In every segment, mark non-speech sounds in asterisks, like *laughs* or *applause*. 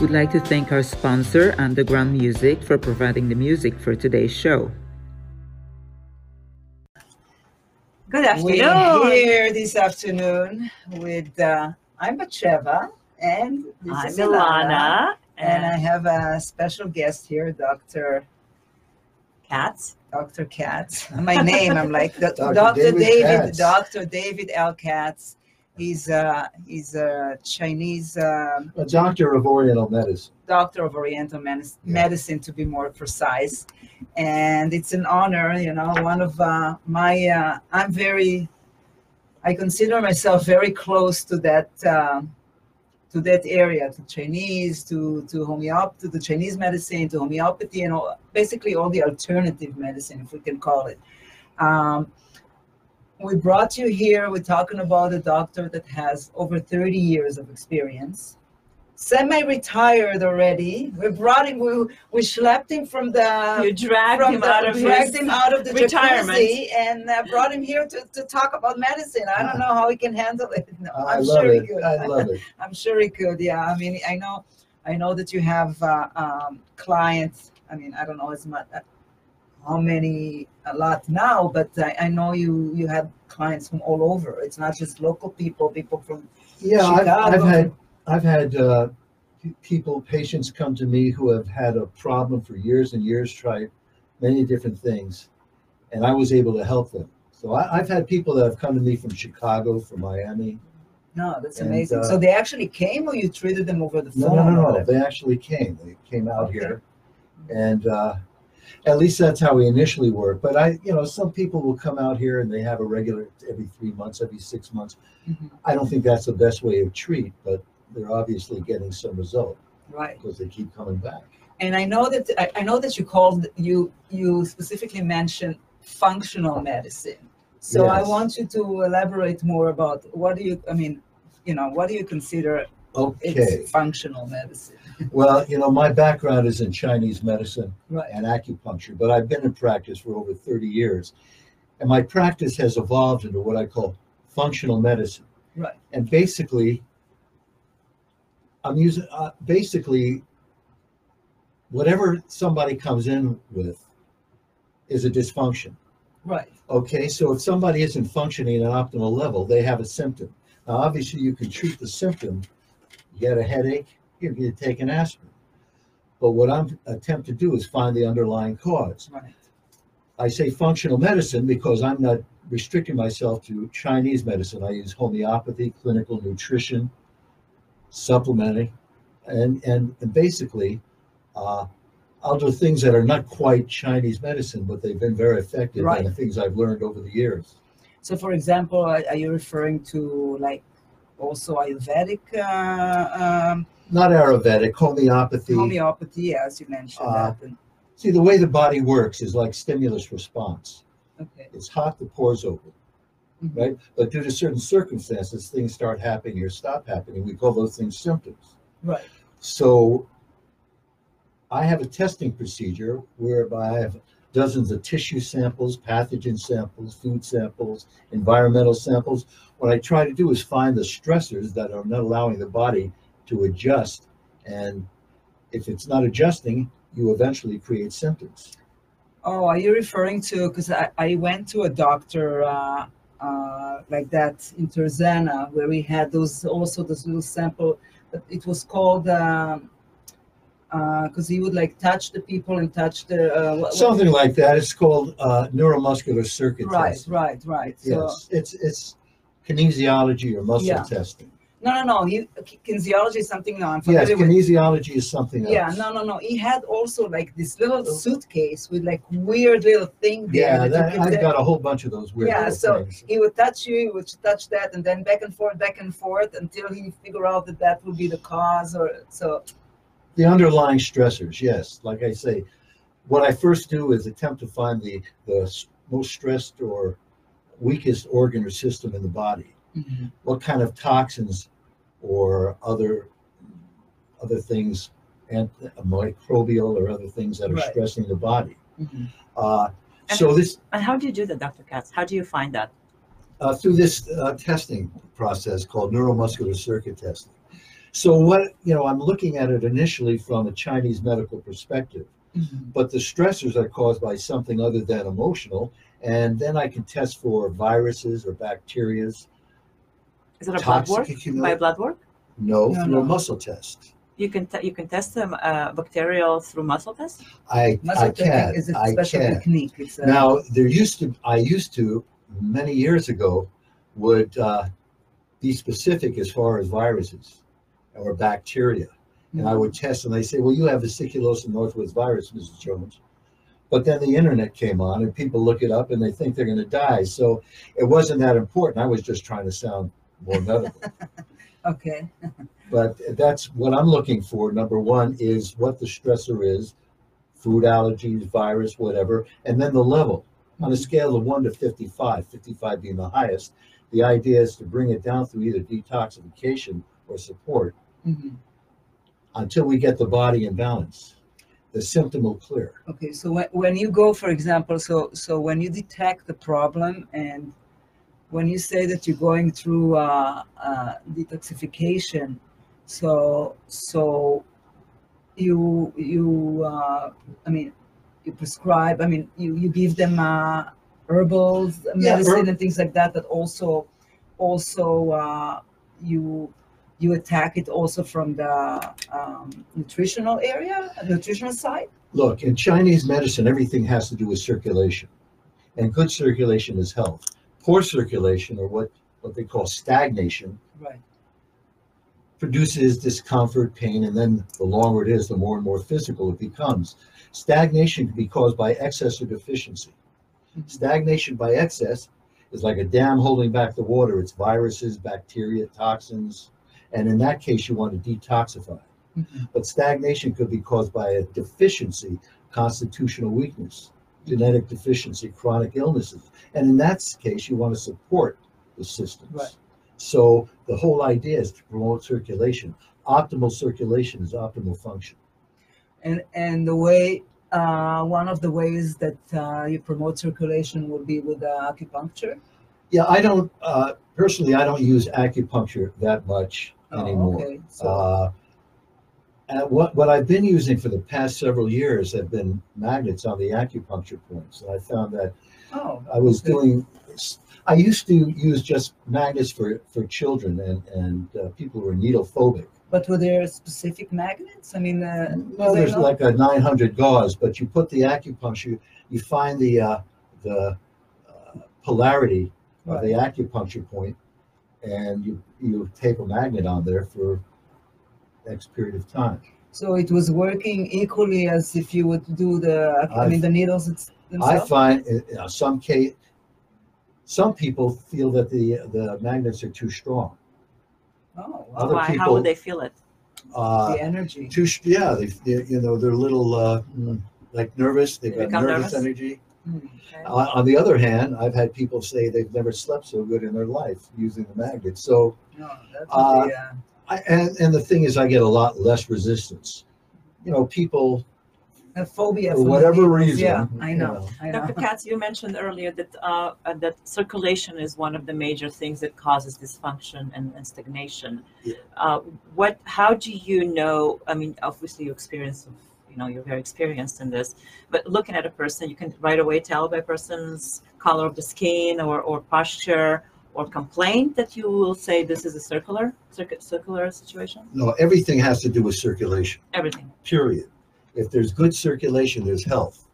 We'd like to thank our sponsor, Underground Music, for providing the music for today's show. Good afternoon. We're here this afternoon with uh, I'm Batsheva and this I'm is Ilana. and I have a special guest here, Dr. Katz. Dr. Katz. My name, I'm like *laughs* Dr. Dr. David David, Dr. David L. Katz. He's uh, he's a Chinese um, a doctor of Oriental medicine. doctor of Oriental medis- Yeah. medicine, to be more precise. And it's an honor, you know, one of uh, my, uh, I'm very, I consider myself very close to that, uh, to that area, to Chinese, to to homeop, to the Chinese medicine, to homeopathy, and all, basically all the alternative medicine, if we can call it. Um, we brought you here. We're talking about a doctor that has over 30 years of experience semi-retired already. We brought him. We we schlepped him from the You dragged from him the, out of dragged him out of the retirement. and uh, brought him here to, to talk about medicine. I don't know how he can handle it. No, I I'm love sure he it. could. I love it. *laughs* I'm sure he could. Yeah. I mean, I know, I know that you have uh, um, clients. I mean, I don't know as much uh, how many a lot now, but I, I know you you have clients from all over. It's not just local people. People from Yeah, I've, I've had I've had uh, people, patients come to me who have had a problem for years and years, tried many different things, and I was able to help them. So I, I've had people that have come to me from Chicago, from Miami. No, that's And, amazing. uh, so they actually came, or you treated them over the phone? no, or no, no. They actually came. They came out Okay. here, and uh, at least that's how we initially work. But I, you know, some people will come out here and they have a regular every three months, every six months. Mhm. I don't think that's the best way to treat, but they're obviously getting some result Right. because they keep coming back. And I know that I, I know that you called you you specifically mentioned functional medicine. So I want you to elaborate more about what do you I mean, you know, what do you consider Okay. functional medicine? Well, you know, my background is in Chinese medicine and acupuncture, but I've been in practice for over 30 years. And my practice has evolved into what I call functional medicine. Right. And basically, I'm using, uh, basically, whatever somebody comes in with is a dysfunction. Right. Okay, so if somebody isn't functioning at an optimal level, they have a symptom. Now, obviously, you can treat the symptom. You get a headache, you can take an aspirin. But what I'm attempt to do is find the underlying cause. Right. I say functional medicine because I'm not restricting myself to Chinese medicine. I use homeopathy, clinical nutrition, supplementing, and and, and basically, uh, I'll do things that are not quite Chinese medicine, but they've been very effective Right. and the things I've learned over the years. So for example, are, are you referring to like also Ayurvedic uh, um, Not Ayurvedic, homeopathy. homeopathy, as you mentioned Uh? See, the way the body works is like stimulus response. okay. It's hot, the pores open. Mhm. right? But due to certain circumstances, things start happening or stop happening. We call those things symptoms. Right. So I have a testing procedure whereby I have dozens of tissue samples, pathogen samples, food samples, environmental samples. What I try to do is find the stressors that are not allowing the body to adjust. And if it's not adjusting, you eventually create symptoms. Oh, are you referring to? Because I, I went to a doctor uh, uh, like that in Tarzana where we had those also those little sample. But it was called because he would like touch the people and touch the uh, what- Something like that. It's called uh, neuromuscular circuit Right, testing. right, right. So Yes, it's it's kinesiology or muscle Yeah. testing. No, no, no. He, kinesiology is something no, I'm Yes, with. kinesiology is something else. Yeah, no, no, no. He had also like this little oh. suitcase with like weird little thing there. Yeah, that I've got a whole bunch of those weird yeah, so things. he would touch you, he would touch that, and then back and forth, back and forth until he figure out that that would be the cause. Or so, The underlying stressors, yes. Like I say, what I first do is attempt to find the, the most stressed or weakest organ or system in the body. Mhm. What kind of toxins or other other things, and microbial or other things that are Right. stressing the body. Mhm. Uh, so this And how do you do that, Dr. Katz? How do you find that? uh, through this uh, testing process called neuromuscular circuit testing. So what you know, I'm looking at it initially from a Chinese medical perspective, Mhm. but the stressors are caused by something other than emotional, and then I can test for viruses or bacterias. Is it a blood Toxic work? By blood work? No, No, through no. a muscle test. You can te- you can test them uh, bacterial through muscle test. I Muscle I can is a I special can. technique. It's a, Now there used to I used to many years ago would uh, be specific as far as viruses or bacteria, and I would test and they say, well, you have vesiculosis northwest virus, Mrs. Jones. But then the internet came on and people look it up and they think they're going to die. So it wasn't that important. I was just trying to sound more medical. *laughs* okay. *laughs* but that's what I'm looking for. Number one is what the stressor is, food allergies, virus, whatever, and then the level on a scale of one to 55, 55 being the highest. The idea is to bring it down through either detoxification or support Mhm. until we get the body in balance. The symptom will clear. Okay, so when, when you go, for example, so so when you detect the problem and when you say that you're going through uh, uh, detoxification, so so you you uh, I mean you prescribe. I mean you you give them uh, herbals, medicine, herb- and things like that. That also also uh, you you attack it also from the um, nutritional area, nutritional side. Look, in Chinese medicine, everything has to do with circulation, and good circulation is health. Poor circulation, or what, what they call stagnation, Right. produces discomfort, pain, and then the longer it is, the more and more physical it becomes. Stagnation can be caused by excess or deficiency. Stagnation by excess is like a dam holding back the water. It's viruses, bacteria, toxins, and in that case, you want to detoxify. Mhm. But stagnation could be caused by a deficiency, constitutional weakness, genetic deficiency, chronic illnesses. And in that case, you want to support the systems. Right. So the whole idea is to promote circulation. Optimal circulation is optimal function. and and the way uh, one of the ways that uh, you promote circulation would be with uh, acupuncture. Yeah, I don't uh, personally. I don't use acupuncture that much anymore. Oh, okay. So Uh, what what I've been using for the past several years have been magnets on the acupuncture points, and I found that oh, I was okay. doing. I used to use just magnets for for children and and uh, people who are needle phobic. But were there specific magnets? I mean, uh, they there's know? like a 900 gauss, but you put the acupuncture, you find the uh, the uh, polarity of the acupuncture point, and you you tape a magnet on there for X period of time. so it was working equally as if you would do the. I mean, I've- the needles it's- I find in in some case, some people feel that the the magnets are too strong. oh, wow. Other Why? How would they feel it? Uh, the energy. too yeah, they, they you know they're a little uh, mm, like nervous. They've They got nervous, nervous? energy. Hmm. Okay. On, on the other hand, I've had people say they've never slept so good in their life using the magnet. So, No, that Uh, be, uh, I, and and the thing is, I get a lot less resistance. You know, people a phobia for whatever needles. reason. Yeah, I know. I know. Dr. Katz, you mentioned earlier that uh, uh, that circulation is one of the major things that causes dysfunction and, and stagnation. Yeah. Uh, what? How do you know? I mean, obviously, you experience of you know you're very experienced in this, but looking at a person, you can right away tell by a person's color of the skin or or posture or complaint that you will say this is a circular circuit circular situation. No, everything has to do with circulation. Everything. Period. If there's good circulation, there's health.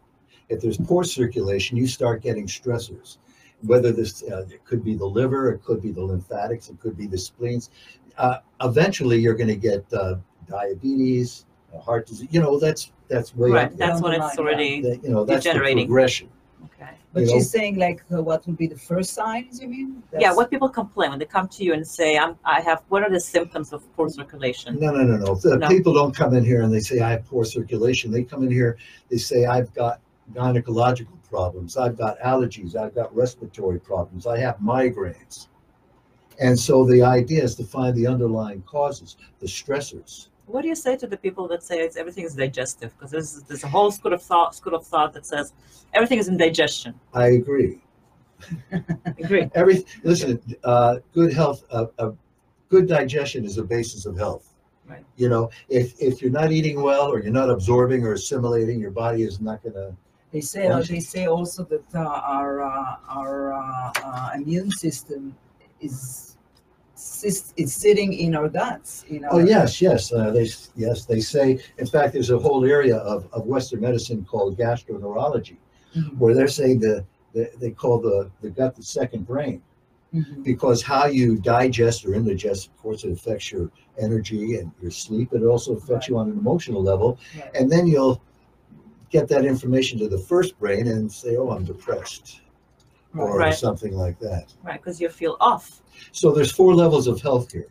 If there's poor circulation, you start getting stressors. Whether this uh, it could be the liver, it could be the lymphatics, it could be the spleens. Uh, eventually, you're going to get uh, diabetes, heart disease. You know, that's that's way Right. That's the it's already. That, you know, that's the progression. Okay. But You know- she's saying like uh, what would be the first signs? You mean? yeah, what people complain when they come to you and say, "I'm, I have." What are the symptoms of poor circulation? No, no, no, no. The No. people don't come in here and they say I have poor circulation. They come in here, they say I've got gynecological problems, I've got allergies, I've got respiratory problems, I have migraines. And so the idea is to find the underlying causes, the stressors. What do you say to the people that say it's everything is digestive? Because there's there's a whole school of thought school of thought that says everything is in digestion. I agree. *laughs* Agree. Every listen, uh, good health, uh, uh, good digestion is the basis of health. Right. You know, if if you're not eating well or you're not absorbing or assimilating, your body is not going to They say uh, Function. they say also that uh, our uh, our uh, uh, immune system is is sitting in our guts. You know. Oh yes, yes. Uh, they yes they say. In fact, there's a whole area of, of Western medicine called gastroenterology, Mhm, where they're saying the, the they call the the gut the second brain mhm. because how you digest or indigest, of course, it affects your energy and your sleep. It also affects you on an emotional level, Right. and then you'll get that information to the first brain and say, "Oh, I'm depressed," or Right. something like that. Right, because you feel off. So there's four levels of healthcare.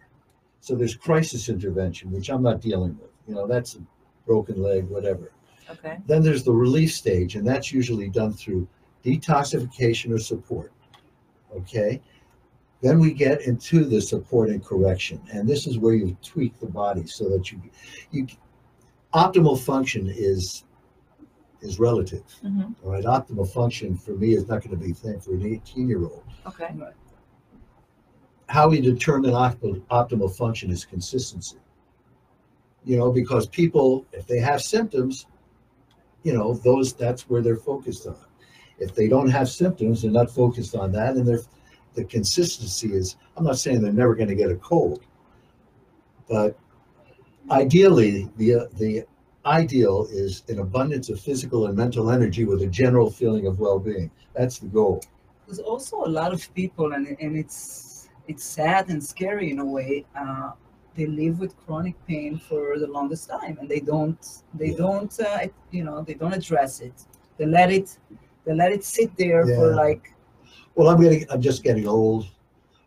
So there's crisis intervention, which I'm not dealing with. You know, that's a broken leg, whatever. Okay. Then there's the relief stage, and that's usually done through detoxification or support. Okay. Then we get into the support and correction, and this is where you tweak the body so that you, you, optimal function is, is relative. hmm All right, optimal function for me is not going to be the same for an 18 year old Okay. how we determine optimal, optimal function is consistency. You know, because people, if they have symptoms, you know, those that's where they're focused on. If they don't have symptoms, they're not focused on that, and they're the consistency is. I'm not saying they're never going to get a cold, but ideally, the the ideal is an abundance of physical and mental energy with a general feeling of well-being. That's the goal. There's also a lot of people, and and it's it's sad and scary in a way. Uh, they live with chronic pain for the longest time, and they don't they Yeah. don't uh, you know they don't address it. They let it they let it sit there for like well i'm getting i'm just getting old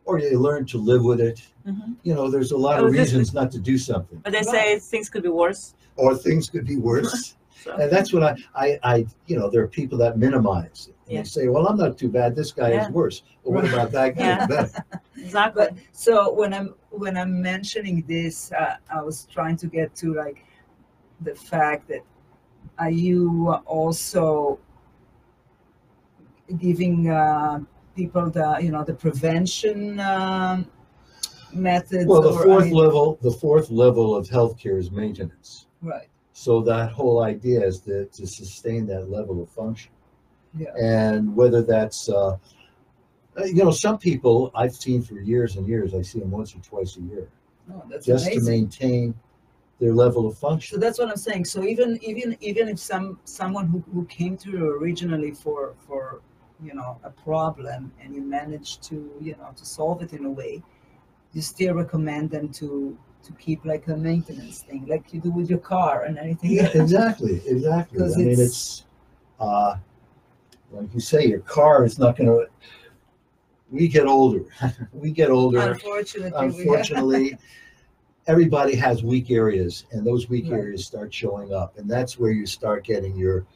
or you learn to live with it hmm you know there's a lot Oh, of this- reasons not to do something But they say things could be worse. or things could be worse *laughs* So. and that's what I, I i you know there are people that minimize it and Yeah. they say well i'm not too bad this guy Yeah. is worse well what about that guy Yeah. better *laughs* Exactly. but so when i'm when i'm mentioning this uh, i was trying to get to like the fact that are you also giving uh, people the you know the prevention um, methods well the or, I fourth mean- level the fourth level of healthcare is maintenance. Right. So that whole idea is to, to sustain that level of function. Yeah. And whether that's uh, uh, you know some people i've seen for years and years i see them once or twice a year. No, that's just to maintain their level of function. so that's what i'm saying. So even even even if some someone who, who came to you originally for for you know a problem and you manage to you know to solve it in a way you still recommend them to to keep like a maintenance thing like you do with your car and anything Yeah, exactly, exactly. I 'Cause mean, it's- it's uh, like you say, your car is not going to. We get older. *laughs* we get older. unfortunately Unfortunately, everybody has weak areas, and those weak Right. areas start showing up, and that's where you start getting your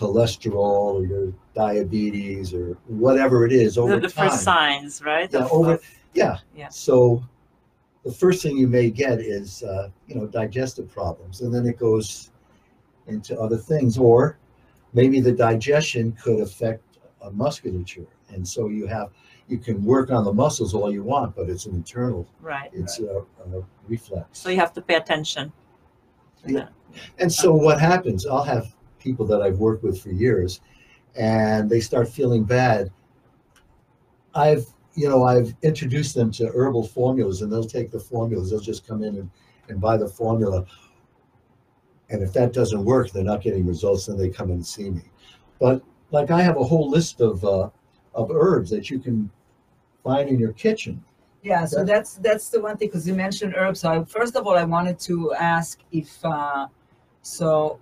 cholesterol or your diabetes or whatever it is over the, the time. first signs, right? Yeah, of- over- of- Yeah. Yeah. So the first thing you may get is, uh, you know, digestive problems, and then it goes into other things, or maybe the digestion could affect a musculature, and so you have you can work on the muscles all you want, but it's an internal, right. it's a, a reflex. So you have to pay attention. Yeah. that. And so what happens? I'll have people that I've worked with for years, and they start feeling bad. I've you know I've introduced them to herbal formulas, and they'll take the formulas. They'll just come in and, and buy the formula. And if that doesn't work, they're not getting results. Then they come and see me. But like I have a whole list of uh, of herbs that you can find in your kitchen. Yeah, so that's that's the one thing because you mentioned herbs. So I, first of all, I wanted to ask if uh, so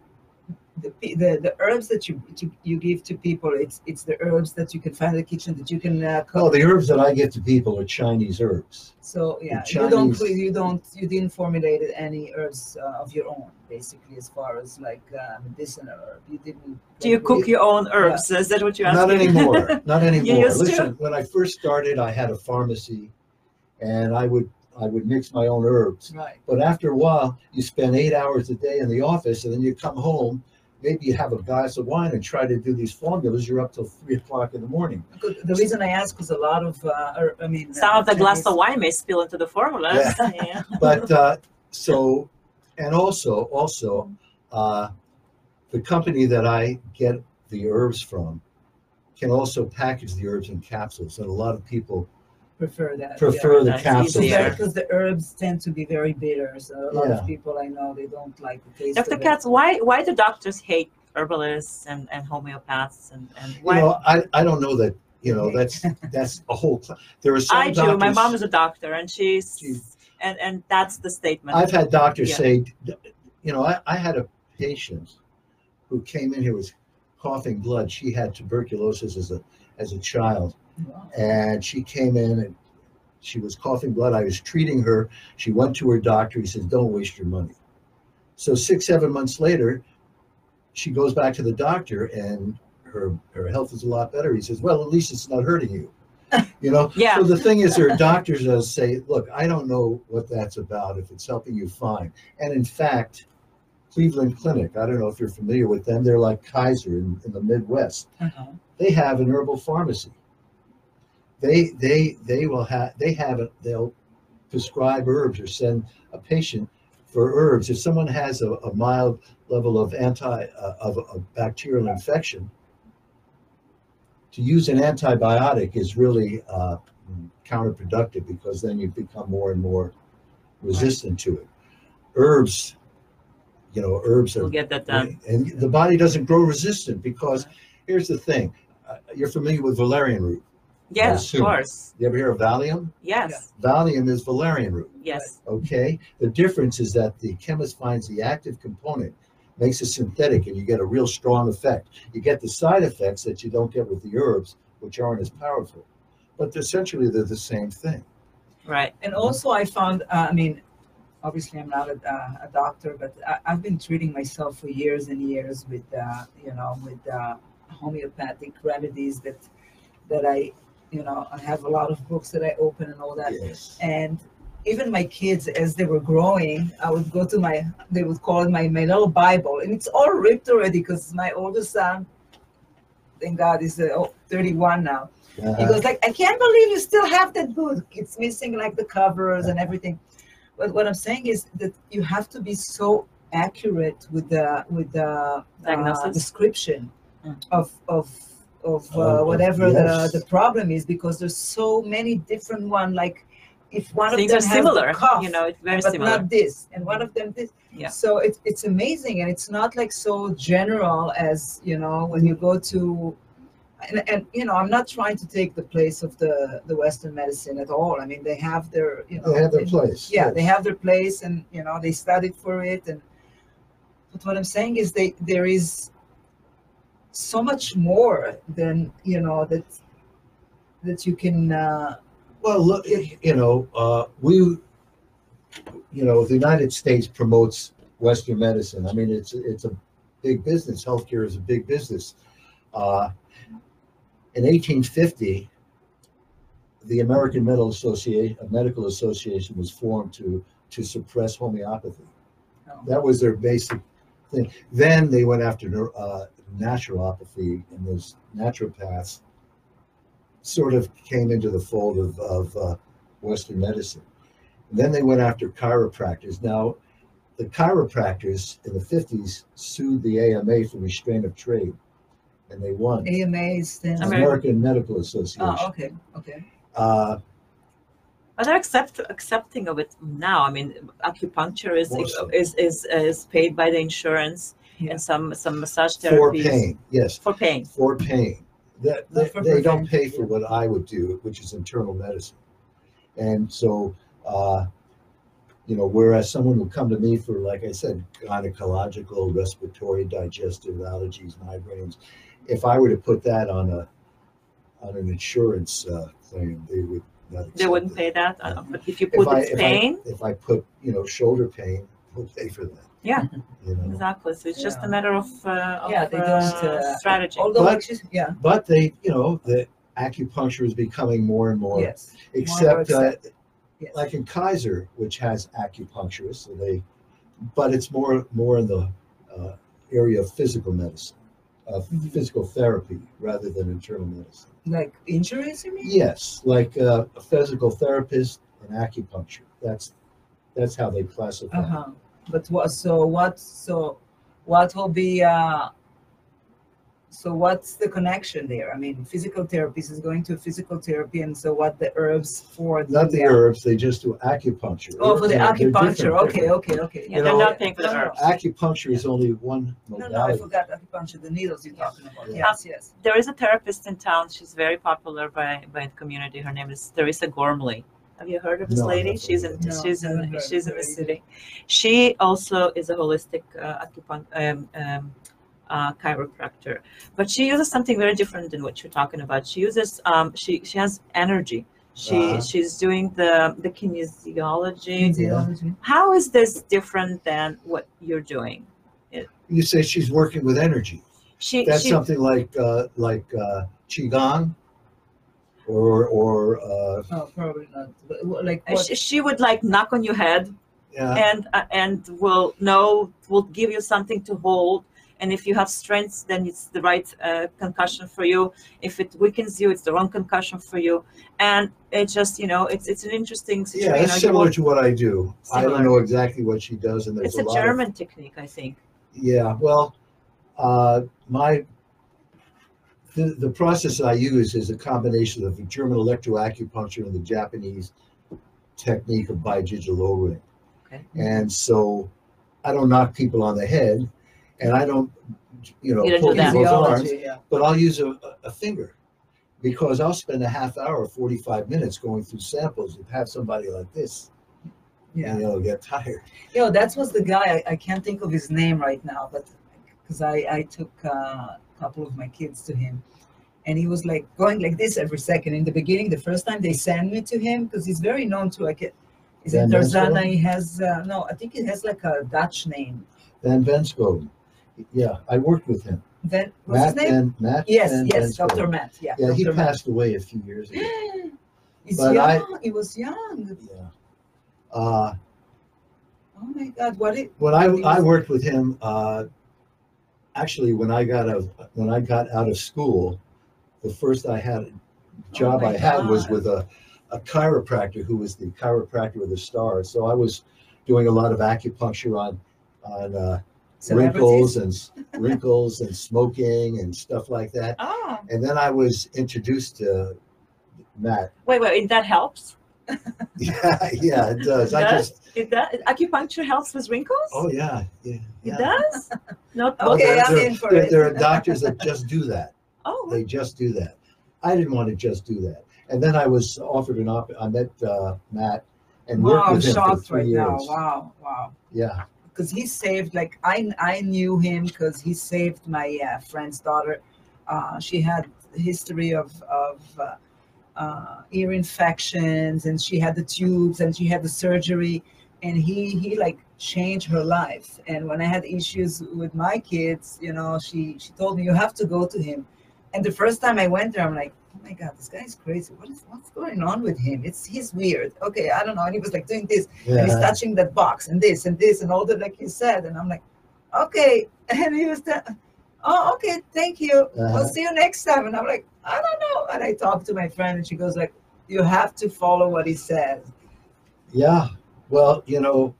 the, the the herbs that you to, you give to people, it's it's the herbs that you can find in the kitchen that you can uh, cook. Well, the herbs that I give to people are Chinese herbs. So yeah, The you don't you don't you didn't formulate any herbs uh, of your own, basically, as far as like uh, medicinal herb. You didn't. Do you like, cook your own herbs? Is that what you're Not anymore. Not *laughs* anymore. used to? Listen, when I first started, I had a pharmacy, and I would I would mix my own herbs. Right. But after a while, you spend eight hours a day in the office, and then you come home. Maybe you have a glass of wine and try to do these formulas. You're up till three o'clock in the morning. Good. The reason I ask is a lot of uh, I mean Some uh, of the glass of wine may spill into the formulas. Yeah. *laughs* *laughs* But uh, so, and also, also, uh, the company that I get the herbs from can also package the herbs in capsules, and a lot of people prefer that. prefer the That's capsules. easier. because the herbs tend to be very bitter. So a lot Yeah. of people I know they don't like the taste. Dr. of it. Katz, why why do doctors hate herbalists and, and homeopaths and, and You why know, I, I don't know that. You know, that's *laughs* that's a whole. Cl- there are some I do. My doctors- mom is a doctor and she's She's- and, and that's the statement. I've had doctors Yeah. say, you know, I, I had a patient who came in here with coughing blood. She had tuberculosis as a as a child, Wow. And she came in and she was coughing blood. I was treating her. She went to her doctor. He says, "Don't waste your money." So six seven months later, she goes back to the doctor, and her her health is a lot better. He says, "Well, at least it's not hurting you." *laughs* You know. Yeah. So the thing is, there are doctors that say, "Look, I don't know what that's about. If it's helping you, fine." And in fact, Cleveland Clinic. I don't know if you're familiar with them. They're like Kaiser in, in the Midwest Uh-huh. they have an herbal pharmacy. They they they will have they have it. They'll prescribe herbs or send a patient for herbs. If someone has a, a mild level of anti uh, of a bacterial infection, to use an antibiotic is really uh, counterproductive because then you become more and more resistant to it. Herbs, you know, herbs are we'll get that done. and the body doesn't grow resistant because here's the thing. Uh, you're familiar with valerian root. Yes, of course. You ever hear of Valium? Yes. Valium is valerian root. Yes. Okay. The difference is that the chemist finds the active component, makes it synthetic, and you get a real strong effect. You get the side effects that you don't get with the herbs, which aren't as powerful. But essentially, they're the same thing. Right. And also, I found, uh, I mean, obviously, I'm not a, uh, a doctor, but I, I've been treating myself for years and years with, uh, you know, with uh, homeopathic remedies that, that I, you know, I have a lot of books that I open and all that. Yes. And even my kids, as they were growing, I would go to my, they would call it my, my little Bible, and it's all ripped already because my oldest son, thank God, is uh, oh, 31 now. He Uh-huh. goes like, I can't believe you still have that book. It's missing like the covers and everything. But what I'm saying is that you have to be so accurate with the with the uh, description Mm. of of of uh, Of- of- whatever yes. the the problem is because there's so many different one. Like if one Things of are them has similar. cough, You know, it's very but similar. not this, and one of them this. Yeah. So it's it's amazing, and it's not like so general as you know when you go to, and, and you know I'm not trying to take the place of the the Western medicine at all. I mean they have their you know They have their they- place. yeah yes. they have their place, and you know they studied for it, and but what I'm saying is they there is so much more than you know that that you can. Uh, Well, look, you know, uh, we, you know, the United States promotes Western medicine. I mean, it's it's a big business. Healthcare is a big business. Uh, in 1850, the American Medical Association, Medical Association was formed to to suppress homeopathy. Oh. That was their basic thing. Then they went after uh, naturopathy, and those naturopaths sort of came into the fold of, of uh, Western medicine. And then they went after chiropractors. Now, the chiropractors in the 50s sued the AMA for restraint of trade, and they won. AMA stands. American- American Medical Association. Oh, okay, okay. Uh, But they're accept, accepting of it now. I mean, acupuncture is More is, is is paid by the insurance, Yeah. and some some massage for therapies pain, yes, For pain. for pain. That, Not they, for they don't prevention, pay for yeah. what I would do, which is internal medicine. And so, uh, You know, whereas someone would come to me for, like I said, gynecological, respiratory, digestive allergies, migraines. If I were to put that on a on an insurance uh, claim, they would not. They accept wouldn't it. pay that, uh, but if you If put I, its if pain, I if I put you know shoulder pain, we'll pay for that. Yeah. You know, exactly. So it's just a matter of, uh, of Yeah, they uh, don't, uh, strategy. Although, But- which yeah, but they, you know, the acupuncture is becoming more and more. yes. more Except uh, accepted, yes. like in Kaiser, which has acupuncturists, so they, but it's more more in the uh, area of physical medicine, of Mhm. physical therapy rather than internal medicine. like injuries, you mean? Yes, like uh, a physical therapist and acupuncture. That's that's how they classify. Uh-huh. But what, so what, so what will be, uh, so what's the connection there? I mean, physical therapist is going to physical therapy, and so what the herbs for? Not the uh, herbs; they just do acupuncture. Oh, for the You they're acupuncture. different- Okay, okay, okay. Yeah, you they're know, not paying for the no, no. herbs. Acupuncture is only one Modality. No, no, I forgot acupuncture, the needles you're talking about. Yeah. Yes, yes. There is a therapist in town. She's very popular by, by the community. Her name is Teresa Gormley. Have you heard of this No, lady? haven't She's in heard of her. she's No, in haven't she's of in the city. She also is a holistic uh, acupuncture um, um, uh, chiropractor, but she uses something very different than what you're talking about. She uses um, she she has energy. She Uh-huh. she's doing the the kinesiology. Kinesiology. How is this different than what you're doing? You say she's working with energy. She That's she something like uh, like uh, qigong, or or uh, Oh, probably not. Like what? she, she would like knock on your head yeah. and uh, and will know will give you something to hold and if you have strength, then it's the right uh, concussion for you if it weakens you it's the wrong concussion for you and it just you know it's it's an interesting Yeah, situation You it's know, similar will- to what I do. I don't know exactly what she does, and there's it's a, a lot of german technique i think Yeah, well, uh, my the, the process I use is a combination of the German electroacupuncture and the Japanese technique of bidigital O-ring. Okay. And so I don't knock people on the head, and I don't, you know, You pull people's arms, yeah. but I'll use a, a finger because I'll spend a half hour, 45 minutes going through samples and have somebody like this, Yeah. and they'll get tired. You know, that was the guy. I, I can't think of his name right now, but because I, I took uh, a couple of my kids to him, and he was like going like this every second. In the beginning, the first time they sent me to him, because he's very known to like, Van Renselaer? Tarzana. He has uh, no, I think he has like a Dutch name. Van Venskoden. Yeah, I worked with him. Then what's Matt his name? Van, Matt yes, Van yes. Dr. Matt. Yeah, Yeah, he Matt. passed away a few years ago. *gasps* He's but I- young. he was young. Yeah. Uh, Oh my God, what it? when I, I worked with him, uh, actually, when I got out of, when I got out of school, the first I had job Oh I had was with a, a chiropractor who was the chiropractor with a star. So I was doing a lot of acupuncture on on uh, wrinkles and wrinkles and smoking and stuff like that. oh And then I was introduced to Matt. wait wait that helps *laughs* Yeah, yeah, it does. I Does? just, it does acupuncture helps with wrinkles oh yeah, yeah. it does not Okay, there, I'm there- in for there- it. there are doctors that just do that. *laughs* oh They just do that. I didn't want to just do that. And then I was offered an op. I met uh, Matt and Wow, I'm with him for three right years. now. Wow, wow. Yeah, because he saved like I I knew him because he saved my uh, friend's daughter. Uh, she had history of of uh, ear infections, and she had the tubes, and she had the surgery, and he he like changed her life. And when I had issues with my kids, you know, she she told me you have to go to him. And the first time I went there, I'm like, oh my god, this guy is crazy. What is what's going on with him? It's he's weird. Okay, I don't know. And he was like doing this and he's touching that box and this and this and all that, like he said. And I'm like, okay. *laughs* And he was, the, oh, okay, thank you. Uh-huh. We'll see you next time. And I'm like, I don't know. And I talked to my friend, and she goes like, you have to follow what he says. Yeah. Well, you know,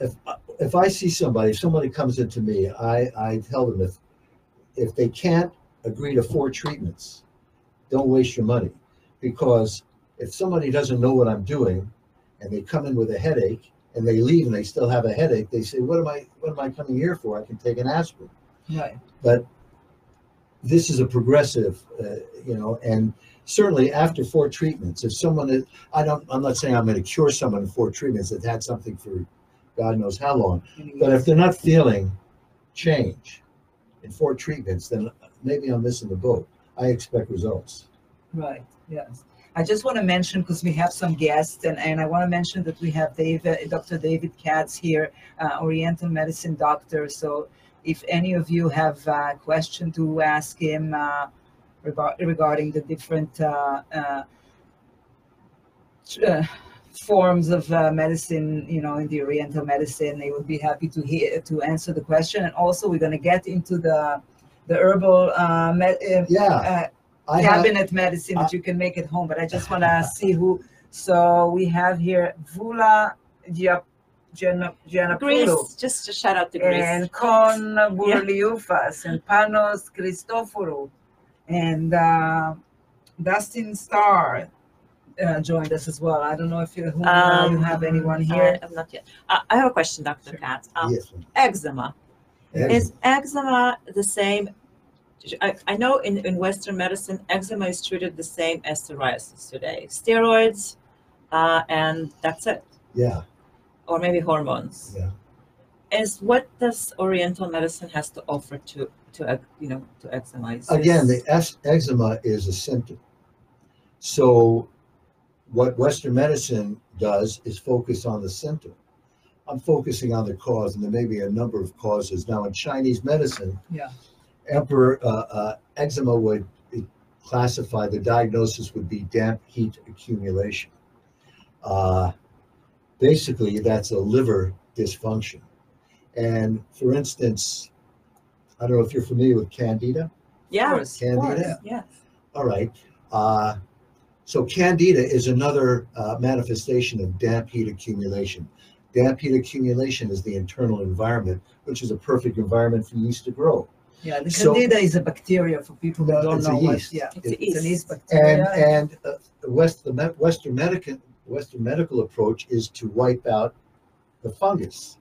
if if I see somebody, if somebody comes into me, I I tell them if if they can't agree to four treatments, don't waste your money, because if somebody doesn't know what I'm doing, and they come in with a headache and they leave and they still have a headache, they say, "What am I? What am I coming here for? I can take an aspirin." Right. But this is a progressive, uh, you know, and certainly after four treatments, if someone is, I don't, I'm not saying I'm going to cure someone in four treatments that had something for God knows how long, but if they're not feeling change in four treatments, then maybe I'm missing the boat. I expect results. Right, yes. I just want to mention, because we have some guests, and, and I want to mention that we have David, Dr. David Katz here, uh, Oriental medicine doctor. So if any of you have a question to ask him uh, regard, regarding the different uh, uh, uh, forms of uh, medicine, you know, in the Oriental medicine, they would be happy to hear to answer the question. And also, we're going to get into the the herbal uh, med, uh, Yeah, uh, I have, cabinet medicine that you can make at home, but I just want to *laughs* see who. So we have here Vula Gia- Gianna- Giannapoulou Greece, just a shout out to Greece. and Con Burliufas and Panos Christoforou and uh, Dustin Starr uh, joined us as well. I don't know if you, who, uh, you have anyone here. I, am not yet. Uh, I have a question, Dr. Sure. Katz. Um, yes. Eczema. eczema. Is eczema the same? I, I know in, in Western medicine, eczema is treated the same as psoriasis today. Steroids, uh, and that's it. Yeah, Or maybe hormones. yeah. Is what does Oriental medicine has to offer to to you know to eczema? Is Again, the ex- eczema is a symptom. So, what Western medicine does is focus on the symptom. I'm focusing on the cause, and there may be a number of causes. Now, in Chinese medicine, Yeah. Emperor uh, uh, eczema would classify the diagnosis would be damp heat accumulation. Uh, basically, that's a liver dysfunction. And for instance, I don't know if you're familiar with candida. yeah, course, of course, Candida. yes. All right. Uh, so candida is another uh, manifestation of damp heat accumulation. Damp heat accumulation is the internal environment, which is a perfect environment for yeast to grow. Yeah, the So- candida is a bacteria for people who No, don't it's a know what. yeast. Yeah, It's a it's an yeast. yeast And and uh, the West the me- Western medical Western medical approach is to wipe out the fungus,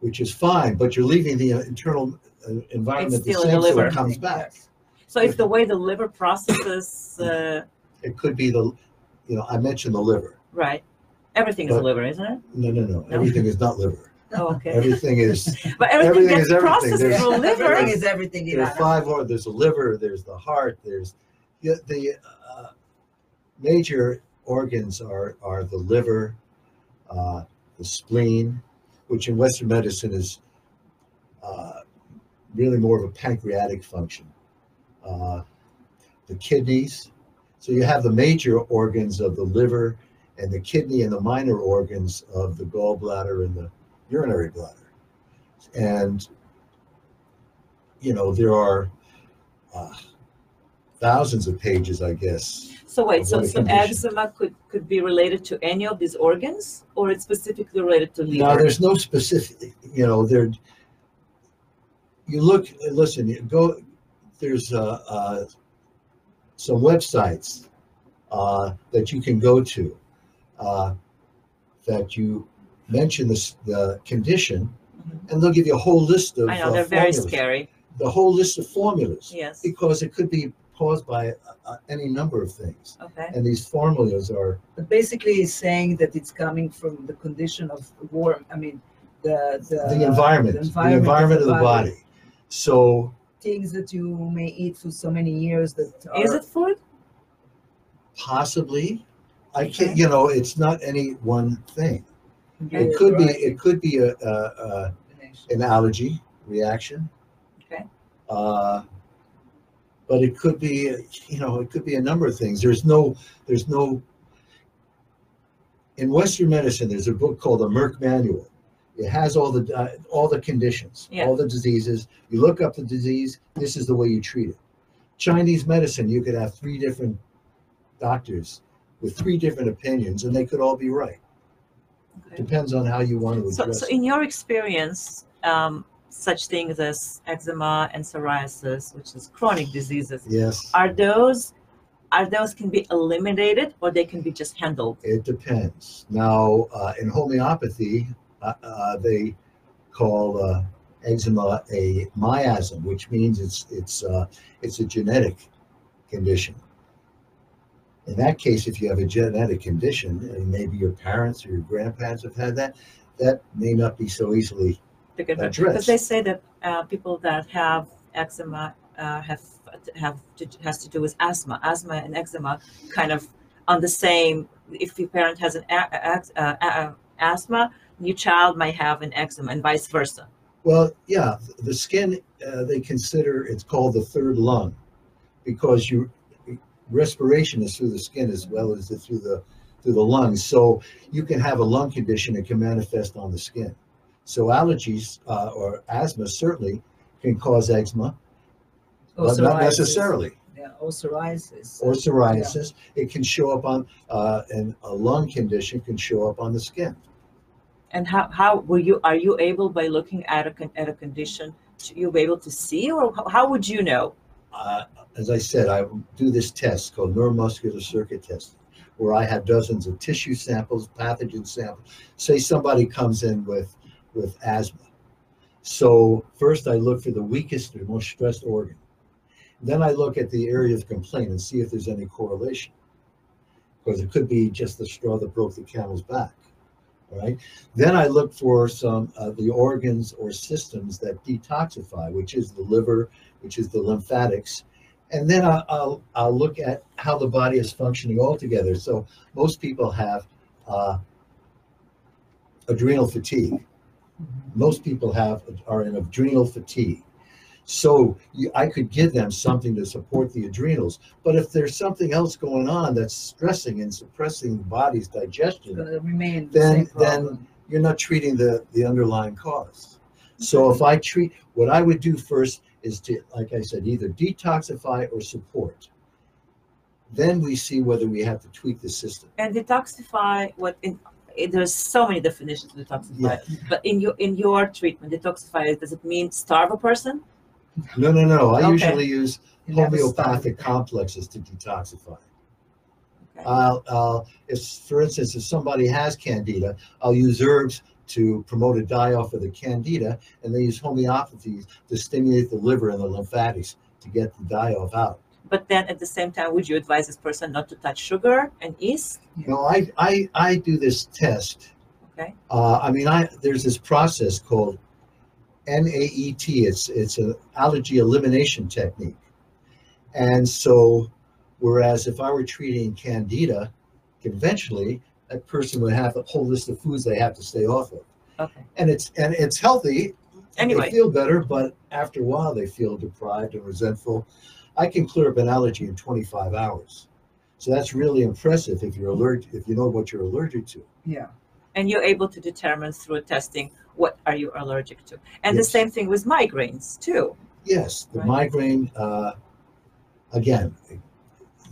which is fine, but you're leaving the uh, internal uh, environment the still the same, so it comes back. Yes. So if the way the liver processes, uh, It could be the, you know, I mentioned the liver. right, everything is the liver, isn't it? No, no, no. Everything is not liver. Oh, okay. Everything is *laughs* but everything, everything gets is everything. processed There's- through liver. Everything is everything. there's Ilana. five or there's the liver, there's the heart, there's the, the uh, major organs are are the liver, uh, the spleen, which in Western medicine is uh, really more of a pancreatic function. Uh, the kidneys. So you have the major organs of the liver and the kidney and the minor organs of the gallbladder and the urinary bladder. And you know there are uh, thousands of pages, I guess. So wait, so, so eczema could, could be related to any of these organs, or it's specifically related to liver? Now, there's no specific, you know, there. You look, listen, you go. There's uh, uh, some websites uh, that you can go to uh, that you mention this the condition, and they'll give you a whole list of I know uh, they're very scary. The whole list of formulas, Yes. because it could be caused by uh, uh, any number of things, Okay. and these formulas are But basically, he's saying that it's coming from the condition of warm. I mean, the the, the environment, the environment, of the body. So Things that you may eat for so many years that are, Is it food? possibly, I Okay. can't. You know, it's not any one thing. It could be. It could be a, a, a an allergy reaction. Okay. Uh, but it could be, you know, it could be a number of things. There's no, there's no. In Western medicine, there's a book called the Merck Manual. It has all the uh, all the conditions, Yeah. all the diseases. You look up the disease. This is the way you treat it. Chinese medicine, you could have three different doctors with three different opinions, and they could all be right. Depends on how you want to So, address so it. in your experience, um, such things as eczema and psoriasis, which is chronic diseases, Yes. are those are those can be eliminated or they can be just handled? It depends. Now, uh, in homeopathy, uh, uh, they call uh, eczema a miasm, which means it's it's uh, it's a genetic condition. In that case, if you have a genetic condition, and maybe your parents or your grandparents have had that, that may not be so easily They can- Address. Because they say that uh, people that have eczema uh, have have to, has to do with asthma. Asthma and eczema kind of on the same. If your parent has an uh, uh, asthma, your child might have an eczema, and vice versa. Well, yeah, the skin uh, they consider it's called the third lung because you respiration is through the skin as well as the, through the through the lungs. So you can have a lung condition that can manifest on the skin. So allergies uh, or asthma certainly can cause eczema, but not necessarily. Yeah, or psoriasis. Or psoriasis. It can show up on uh, and a lung condition can show up on the skin. And how how were you? Are you able by looking at a con- at a condition? To, you be able to see, or how, how would you know? uh, as I said, I do this test called neuromuscular circuit test, where I have dozens of tissue samples, pathogen samples. Say somebody comes in with with asthma. So first I look for the weakest or most stressed organ. Then I look at the area of complaint and see if there's any correlation. Because it could be just the straw that broke the camel's back. All right. Then I look for some uh, the organs or systems that detoxify, which is the liver, which is the lymphatics, and then I- I'll I'll look at how the body is functioning altogether. So most people have uh, adrenal fatigue. Most people have are in adrenal fatigue. So you, I could give them something to support the adrenals. But if there's something else going on that's stressing and suppressing the body's digestion, the Then- then- you're not treating the the underlying cause. So if I treat, what I would do first is to, like I said, either detoxify or support. Then we see whether we have to tweak the system. And detoxify. What in, there's so many definitions of detoxify. Yeah. But in your in your treatment, detoxify does it mean starve a person? No, no, no. I Okay. usually use homeopathic complexes to detoxify. Okay. I'll, I'll, if, for instance, if somebody has candida, I'll use herbs to promote a die off of the candida, and they use homeopathy to stimulate the liver and the lymphatics to get the die off out. But then at the same time, would you advise this person not to touch sugar and yeast? No, I, I, I do this test. Okay. Uh, I mean, I there's this process called NAET. It's it's an allergy elimination technique, and so whereas if I were treating candida conventionally, that person would have a whole list of foods they have to stay off of, Okay. and it's and it's healthy. Anyway. they feel better, but after a while they feel deprived and resentful. I can clear up an allergy in 25 hours. So that's really impressive if you're allergic, if you know what you're allergic to. Yeah. and you're able to determine through testing what are you allergic to and the same thing with migraines too Yes, the Right. migraine. Uh, again,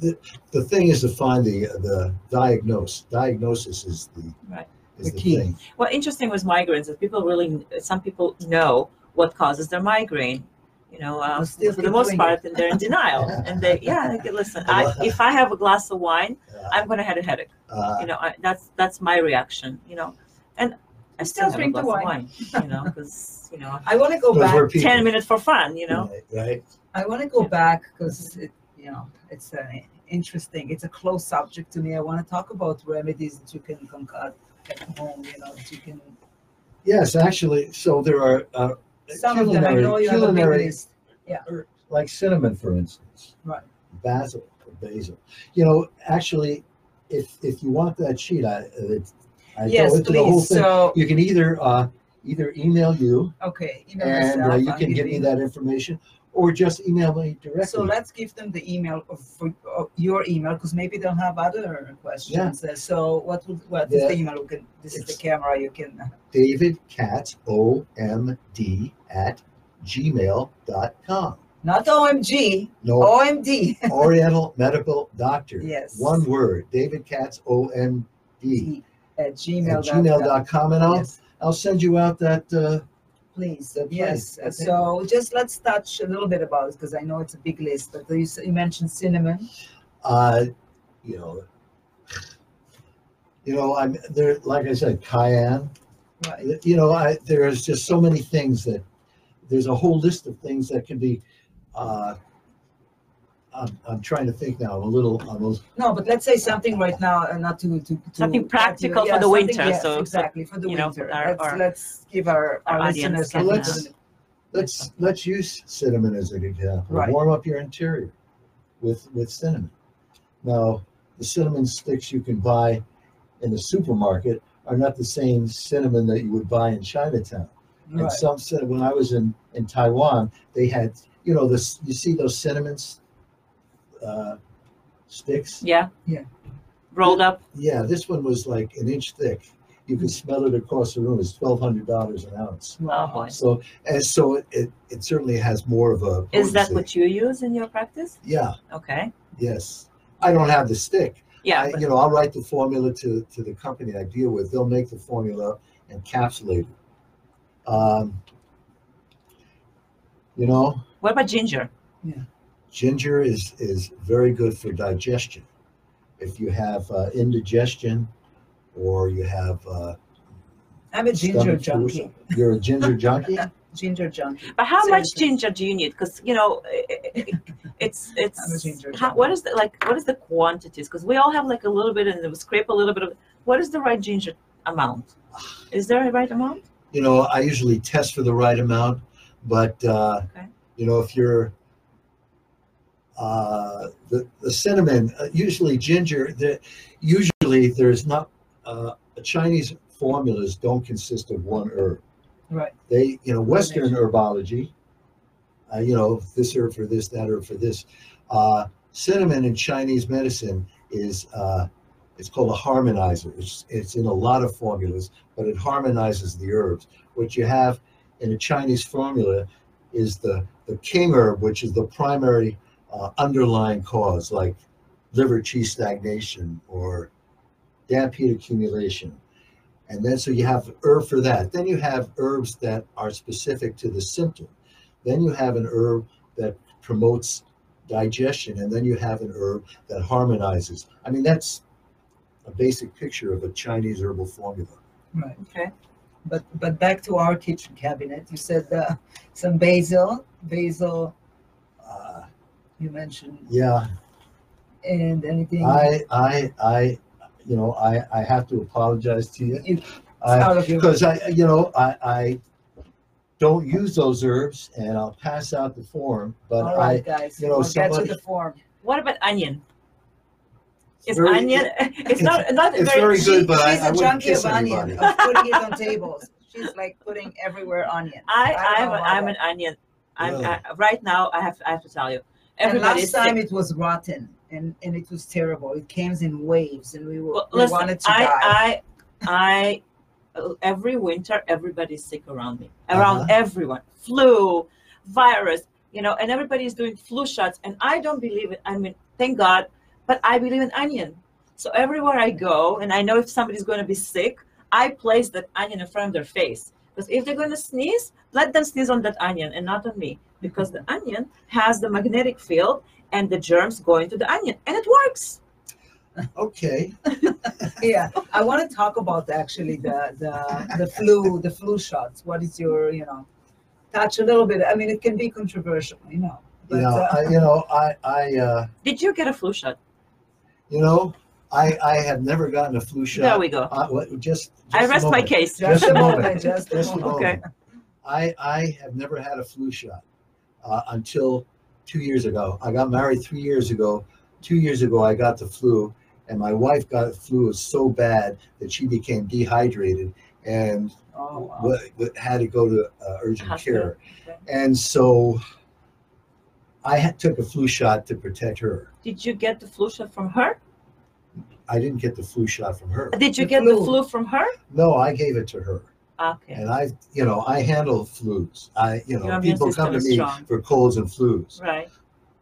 the, the thing is to find the the diagnose. Diagnosis is the Right. is The the, key. thing. what interesting with migraines is people really some people know what causes their migraine you know uh, But still for the most part it. and they're in denial and they *laughs* yeah they can listen I, if i have a glass of wine Uh, i'm going to have a headache uh, you know I, that's that's my reaction you know and i still have drink the wine. wine you know because you know *laughs* I want to go back. 10 minutes for fun you know right, right? I want to go Yeah. back because it, you know, it's uh, interesting. It's a close subject to me. I want to talk about remedies that you can concoct at home. You know, that you can. Yes, actually. So there are uh, Some of them I know you have a big culinary list. like cinnamon, for instance. Right. Basil or basil. You know, actually, if if you want that sheet, I it, I Yes, go into the whole please. thing. So You can either uh, either email you okay, email and uh, you I'll can give me that information, or just email me directly. So let's give them the email of, for of your email because maybe they'll have other questions. Uh, so what would what is Yeah. the email? Can, this is the camera. You can. David Katz, O M D, at gmail.com. Not OMG, No, OMD. *laughs* Oriental Medical Doctor. Yes. One word, David Katz, O M D, at gmail. at gmail.com. And I'll, Yes, I'll send you out that. Uh, please. That's yes. it. so just let's touch a little bit about it because I know it's a big list. But you, you mentioned cinnamon. uh, you know, you know, I'm there. Like I said, cayenne. Right. You know, I there's just so many things that there's a whole list of things that can be. Uh, I'm, I'm trying to think now. I'm a little. I'm a, No, but let's say something right now, uh, not to, to. to Something cut you- practical for yeah, the something- winter, yes, so- so, Exactly, for the you know, winter. our- Let's, our- let's give our, our our audience listeners. can, something Let's- let's let's use cinnamon as an example. Right. Warm up your interior with with cinnamon. Now, the cinnamon sticks you can buy in the supermarket are not the same cinnamon that you would buy in Chinatown. And Right, some said when I was in in Taiwan, they had you know this. You see those cinnamons uh, sticks? Yeah. Yeah. Rolled up. Yeah, this one was like an inch thick. You could smell it across the room. It's twelve hundred dollars an ounce. Oh Wow. boy. So and so it, it, it certainly has more of a. Is that potency. what you use in your practice? Yeah. Okay. Yes. I don't have the stick. Yeah. I, but- you know, I'll write the formula to, to the company I deal with. They'll make the formula and encapsulate it. Um, you know, what about ginger? Ginger is, is very good for digestion. If you have uh, indigestion or you have uh, I'm a ginger junkie, flu, you're a ginger junkie. *laughs* ginger junkie. But how much ginger do you need? Because you know, i- i- i- it's it's. *laughs* I'm a ginger how, junkie. what is the like? What is the quantities? Because we all have like a little bit, and we scrape a little bit of. What is the right ginger amount? Is there a right amount? you know, I usually test for the right amount, but uh, Okay. you know, if you're uh, the the cinnamon, uh, usually ginger, the, usually there's not uh, Chinese formulas don't consist of one herb. Right. They, you know, Western herbology, uh, you know, this herb for this, that herb for this. Uh, cinnamon in Chinese medicine is uh, it's called a harmonizer. It's, it's in a lot of formulas, but it harmonizes the herbs. What you have in a Chinese formula is the, the king herb, which is the primary uh, underlying cause, like liver qi stagnation or damp heat accumulation. And then so you have herb for that. Then you have herbs that are specific to the symptom. Then you have an herb that promotes digestion, and then you have an herb that harmonizes. I mean, that's a basic picture of a Chinese herbal formula. Right. Okay. But but back to our kitchen cabinet. You said uh, some basil, basil. You mentioned yeah, and anything. I, I, I, you know, I, I have to apologize to you. It's I, out of your. because I, you know, I, I don't use those herbs, and I'll pass out the form. But All I, right, guys. you know, we'll get to the form. What about onion? Is Very- onion? *laughs* It's not not it's very. very good, but I, She's I a wouldn't junkie kiss of onion, anybody. of putting it on tables. She's like putting everywhere onion. I don't I'm I'm an onion. I'm Really? I, right now. I have I have to tell you. And last time sick. it was rotten and, and it was terrible. It came in waves and we were Well, we listen, wanted to die. I, I, I, uh, every winter, everybody's sick around me, around Uh-huh. everyone, flu, virus, you know, and everybody's doing flu shots, and I don't believe it. I mean, thank God, but I believe in onion. So everywhere I go, and I know if somebody's going to be sick, I place that onion in front of their face. Because if they're going to sneeze, let them sneeze on that onion and not on me. Because the onion has the magnetic field and the germs go into the onion, and it works. Okay. *laughs* yeah, I want to talk about actually the the the flu the flu shots. What is your you know touch a little bit? I mean, it can be controversial, you know. But, you know, uh, I, you know, I, I, uh, Did you get a flu shot? you know, I, I have never gotten a flu shot. There we go. Uh, what, just, just I a rest my case. just *laughs* just a a moment, moment. just Just a moment. Okay. I, I have never had a flu shot uh, until two years ago. I got married three years ago. Two years ago, I got the flu, and my wife got the flu. So bad that she became dehydrated and Oh, wow. wa- wa- had to go to uh, urgent Hospital. care. Okay. And so I had, took a flu shot to protect her. Did you get the flu shot from her? I didn't get the flu shot from her. Did you The get the flu. flu from her? No, I gave it to her. Okay. And I, you know, I handle flus. I, you Your know, immune people come to system is me strong. for colds and flus. Right.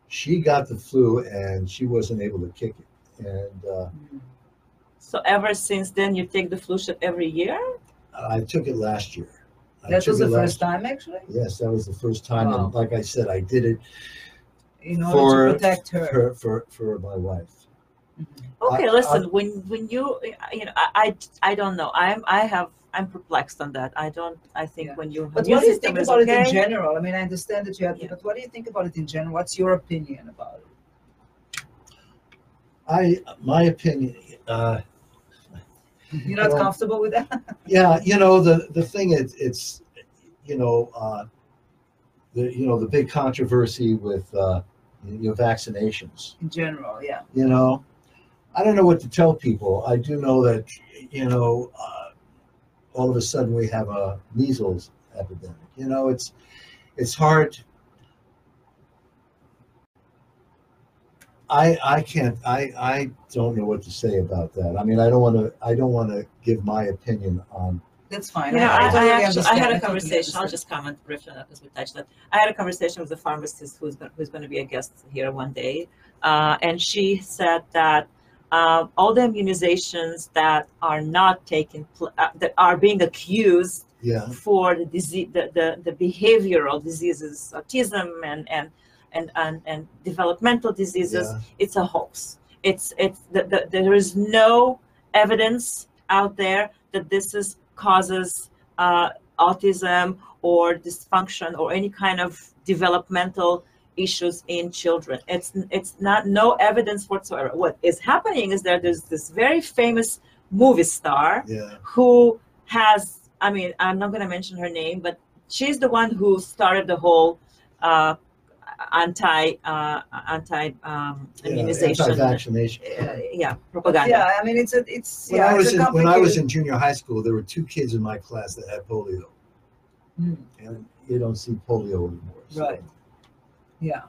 She got the flu and she wasn't able to kick it. And uh, So ever since then, you take the flu shot every year? I took it last year. I That took was the last- first time, actually, Yes, that was the first time. Wow. And like I said, I did it in order for to protect her. for, for, for my wife. Okay, I- listen. when when you you know, I, I I don't know. I'm I have I'm perplexed on that. I don't. I think Yeah. when you But what do you system think is about it in general? I mean, I understand that you have, Yeah. but what do you think about it in general? What's your opinion about it? I, my opinion, uh, You're not Well- comfortable with that? *laughs* yeah, you know, the, the thing is, it's, you know, uh, the, you know, the big controversy with, uh, you know, vaccinations, in general, yeah. you know, I don't know what to tell people. I do know that, you know, uh, all of a sudden we have a measles epidemic. You know, it's, it's hard. I, I can't, I, I don't know what to say about that. I mean, I don't want to, I don't want to give my opinion on, That's fine. You know, I, I, totally actually I had a conversation. I'll just comment briefly on that because we touched that. I had a conversation with a pharmacist who's going, who's going to be a guest here one day, uh, and she said that uh, all the immunizations that are not taking pl- uh, that are being accused yeah, for the disease, the, the, the behavioral diseases, autism and and and and, and developmental diseases. yeah, It's a hoax. It's it's the, the, there is no evidence out there that this is causes uh, autism or dysfunction or any kind of developmental issues in children. It's it's not no evidence whatsoever. What is happening is that there's this very famous movie star yeah, who has i mean i'm not going to mention her name but she's the one who started the whole uh, anti uh, anti um, yeah, immunization anti-vaccination. uh, yeah But propaganda yeah, I mean, it's a, it's When yeah, I was it's a in, when I was in junior high school, there were two kids in my class that had polio, Hmm, and you don't see polio anymore. so- Right. Yeah.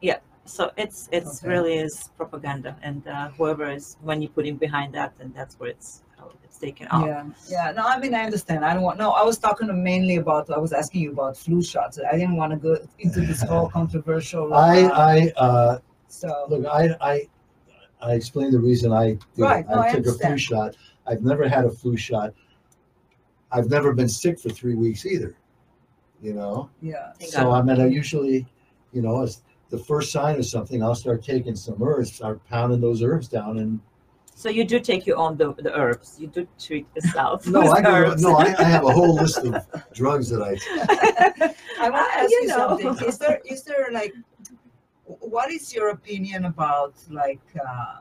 Yeah. So it's it's Okay. really is propaganda and uh, whoever is when you put him behind that then that's where it's how it's taken off Yeah, yeah. No, I mean, I understand. I don't want. No, I was talking mainly about. I was asking you about flu shots. I didn't want to go into this *laughs* whole controversial. I, uh, I, uh, so look, I, I, I explained the reason I did it. Right, no, I took a flu shot. I've never had a flu shot. I've never been sick for three weeks either. You know, yeah, so God. I mean, I usually, you know, as the first sign of something, I'll start taking some herbs, start pounding those herbs down, and so you do take your own the, the herbs you do treat yourself no, I go, no, I, I have a whole list of *laughs* drugs that I I want to *laughs* Uh, ask you you, know. something. Is there is there like, what is your opinion about like uh,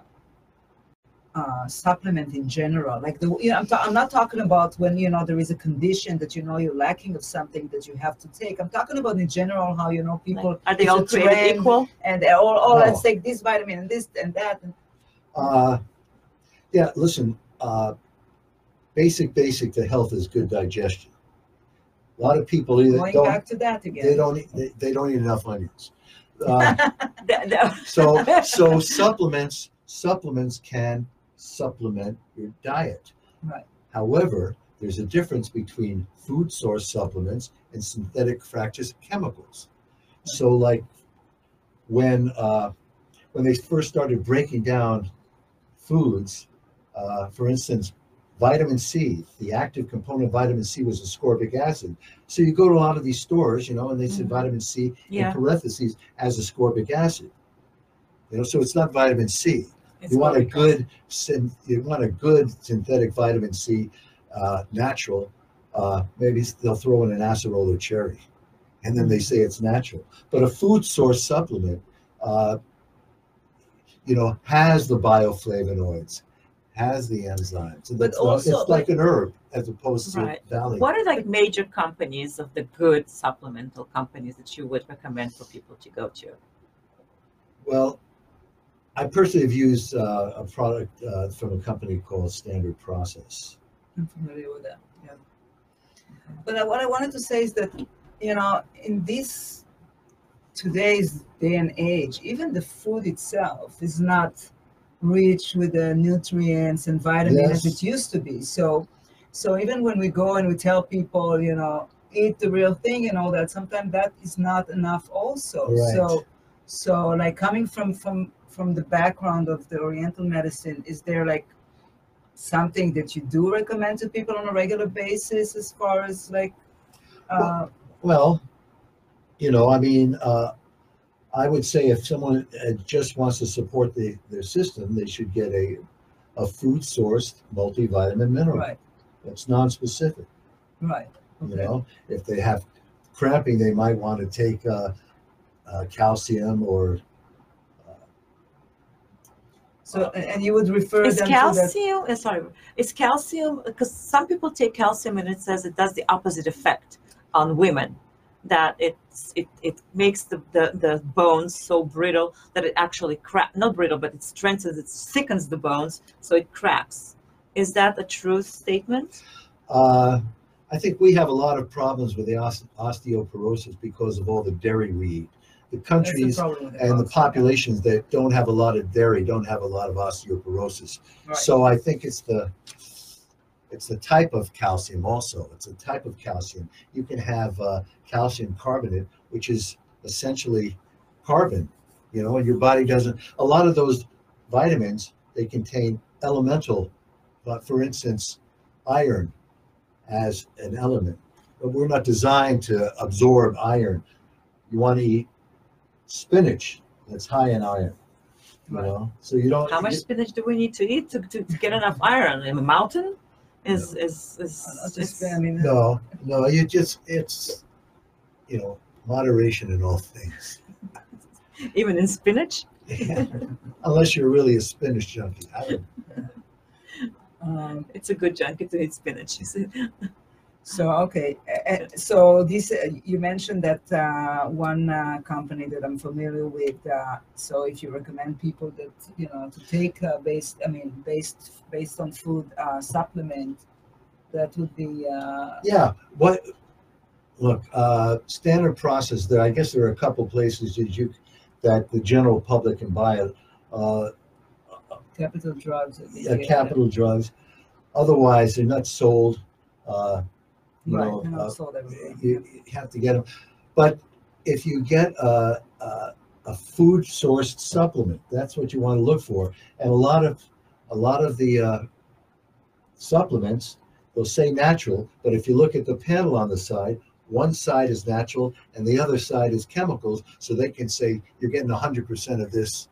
uh, supplement in general? Like the you know, I'm, ta- I'm not talking about when you know there is a condition that you know you're lacking of something that you have to take. I'm talking about in general how you know people Like, are they all a created equal and they're all oh No. let's take this vitamin and this and that. And, Uh, yeah, listen, uh, basic, basic to health is good digestion. A lot of people either going don't, back to that again. they don't, eat, they, they don't eat enough onions. Uh, *laughs* The- the- so, *laughs* so supplements, supplements can supplement your diet. Right. However, there's a difference between food source supplements and synthetic fractious chemicals. So, like when uh, when they first started breaking down foods, uh, for instance, vitamin C, the active component of vitamin C was ascorbic acid. So you go to a lot of these stores, you know, and they said Mhm. vitamin C Yeah. in parentheses as ascorbic acid. You know, so it's not vitamin C. it's You want a what we call- good, you want a good synthetic vitamin C, uh, natural. Uh, maybe they'll throw in an acerola cherry, and then they say it's natural. But a food source supplement, uh, you know, has the bioflavonoids, has the enzymes. And But it's, also, it's like an herb as opposed to Right. valley. What are like major companies of the good supplemental companies that you would recommend for people to go to? Well, I personally have used uh, a product uh, from a company called Standard Process. I'm familiar with that. Yeah. But what I wanted to say is that, you know, in this today's day and age, even the food itself is not rich with the nutrients and vitamins as it used to be. So, so even when we go and we tell people, you know, eat the real thing and all that, sometimes that is not enough also. Right. So, so like coming from from from the background of the Oriental medicine, is there like something that you do recommend to people on a regular basis as far as like uh, Well, you know, I mean, uh, I would say if someone uh, just wants to support the, their system, they should get a, a food sourced multivitamin mineral. Right, That's non-specific, right. you know? If they have cramping, they might want to take, uh, uh, calcium or, So, and and you would refer Is them to that. calcium, uh, sorry, is calcium, because some people take calcium and it says it does the opposite effect on women. That it's, it, it makes the, the, the bones so brittle that it actually crack, not brittle, but it strengthens, it thickens the bones so it cracks. Is that a true statement? uh, I think we have a lot of problems with the osteoporosis because of all the dairy we eat. The countries and the populations that don't have a lot of dairy don't have a lot of osteoporosis. Right. So I think it's the it's the type of calcium also. It's a type of calcium. You can have uh, calcium carbonate, which is essentially carbon. You know, and your body doesn't. A lot of those vitamins they contain elemental, but for instance, iron as an element. But we're not designed to absorb iron. You want to eat spinach that's high in iron. You Right. know, so you don't. How much you- spinach do we need to eat to, to, to get enough iron? In a mountain is, is, is, Uh, just, it's- I mean, No, no, you just, it's, you know, moderation in all things. *laughs* even in spinach? *laughs* Unless you're really a spinach junkie. I don't, *laughs* um, It's a good junkie to eat spinach. You see? So, okay, uh, so this, uh, you mentioned that uh, one uh, company that I'm familiar with, uh, so if you recommend people that, you know, to take uh, based, I mean, based, based on food uh, supplement, that would be, uh, yeah, what, look, uh, standard process there, I guess there are a couple places that you, that the general public can buy it. Uh, capital drugs. yeah, capital drugs. Otherwise, they're not sold. Uh, you Right, know, they're uh, sold everywhere. you, you have to get them. But if you get a, a, a food sourced supplement, that's what you want to look for. And a lot of a lot of the uh, supplements, they'll say natural, but if you look at the panel on the side, one side is natural and the other side is chemicals, so they can say you're getting 100% of this,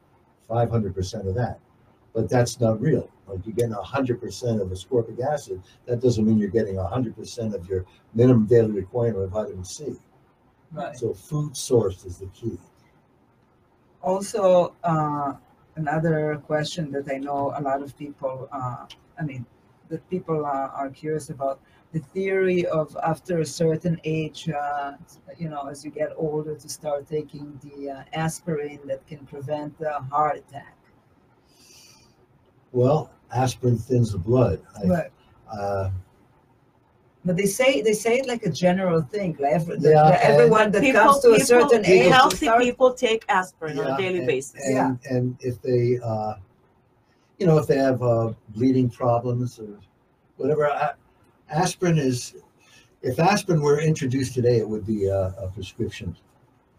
500% of that. But that's not real. Like you're getting 100% of ascorbic acid, that doesn't mean you're getting 100% of your minimum daily requirement of vitamin C. Right. So food source is the key. Also, uh, another question that I know a lot of people, uh, I mean, that people are, are curious about the theory of after a certain age, uh, you know, as you get older, to start taking the uh, aspirin that can prevent a heart attack. Well, aspirin thins the blood. I, Right. uh, But they say they say it like a general thing. Like every, Yeah, that and- everyone that People- comes to a certain age, to Healthy start- people take aspirin on a daily and, basis. And, Yeah. and if they, uh, you know, if they have uh, bleeding problems or whatever, a- aspirin is. If aspirin were introduced today, it would be a, a prescription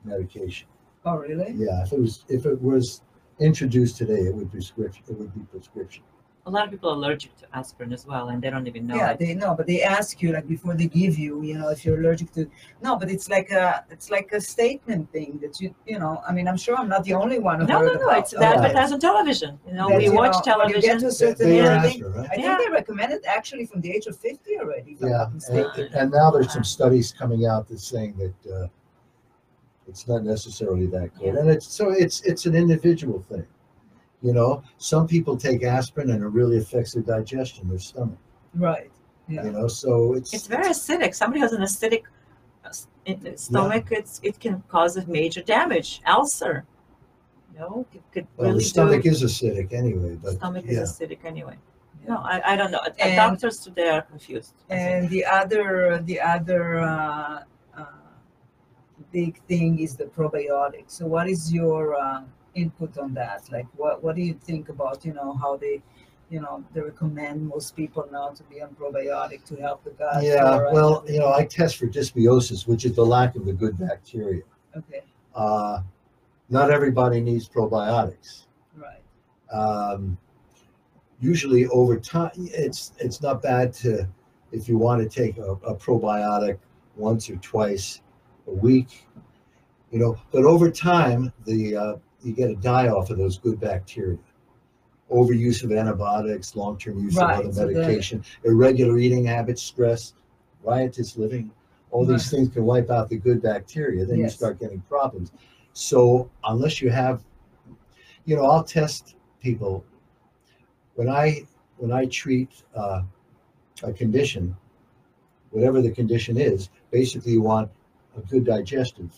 medication. Oh, really? Yeah, if it was if it was introduced today, it would prescription. It would be prescription. A lot of people are allergic to aspirin as well, and they don't even know yeah, it. they know, but they ask you like before they give you, you know, if you're allergic to. No, but it's like a it's like a statement thing that you you know. I mean, I'm sure I'm not the only one who No, heard no, no. about It's that. advertised on television. You know, That, we you watch know, when you get television. to a certain They age, are I think, right? I think Yeah. they recommend it actually from the age of 50 already. Yeah, and, and now there's some studies coming out that's saying that uh, it's not necessarily that good, and it's so it's it's an individual thing. You know, some people take aspirin and it really affects their digestion, their stomach. Right. Yeah. You know, so it's It's very acidic. Somebody has an acidic uh, s- in the stomach. It's it can cause a major damage, ulcer. You know, it could well, really the stomach do. is acidic anyway, but stomach yeah. is acidic anyway. No, I, I don't know. Uh, And- Doctors today are confused. And the other the other uh, uh, big thing is the probiotics. So what is your uh, input on that? Like what what do you think about you know how they you know they recommend most people now to be on probiotic to help the gut? yeah. uh, Well, you know, I test for dysbiosis, which is the lack of the good bacteria. okay, Uh, not everybody needs probiotics. right, um, usually over time it's it's not bad to if you want to take a, a probiotic once or twice a week You know, but over time, the uh, you get a die off of those good bacteria. Overuse of antibiotics, long-term use Right, of so other the- medication, irregular eating habits, stress, riotous living, all these things can wipe out the good bacteria. Then you start getting problems. So unless you have, you know, I'll test people when I when I treat uh, a condition, whatever the condition is. Basically, you want a good digestive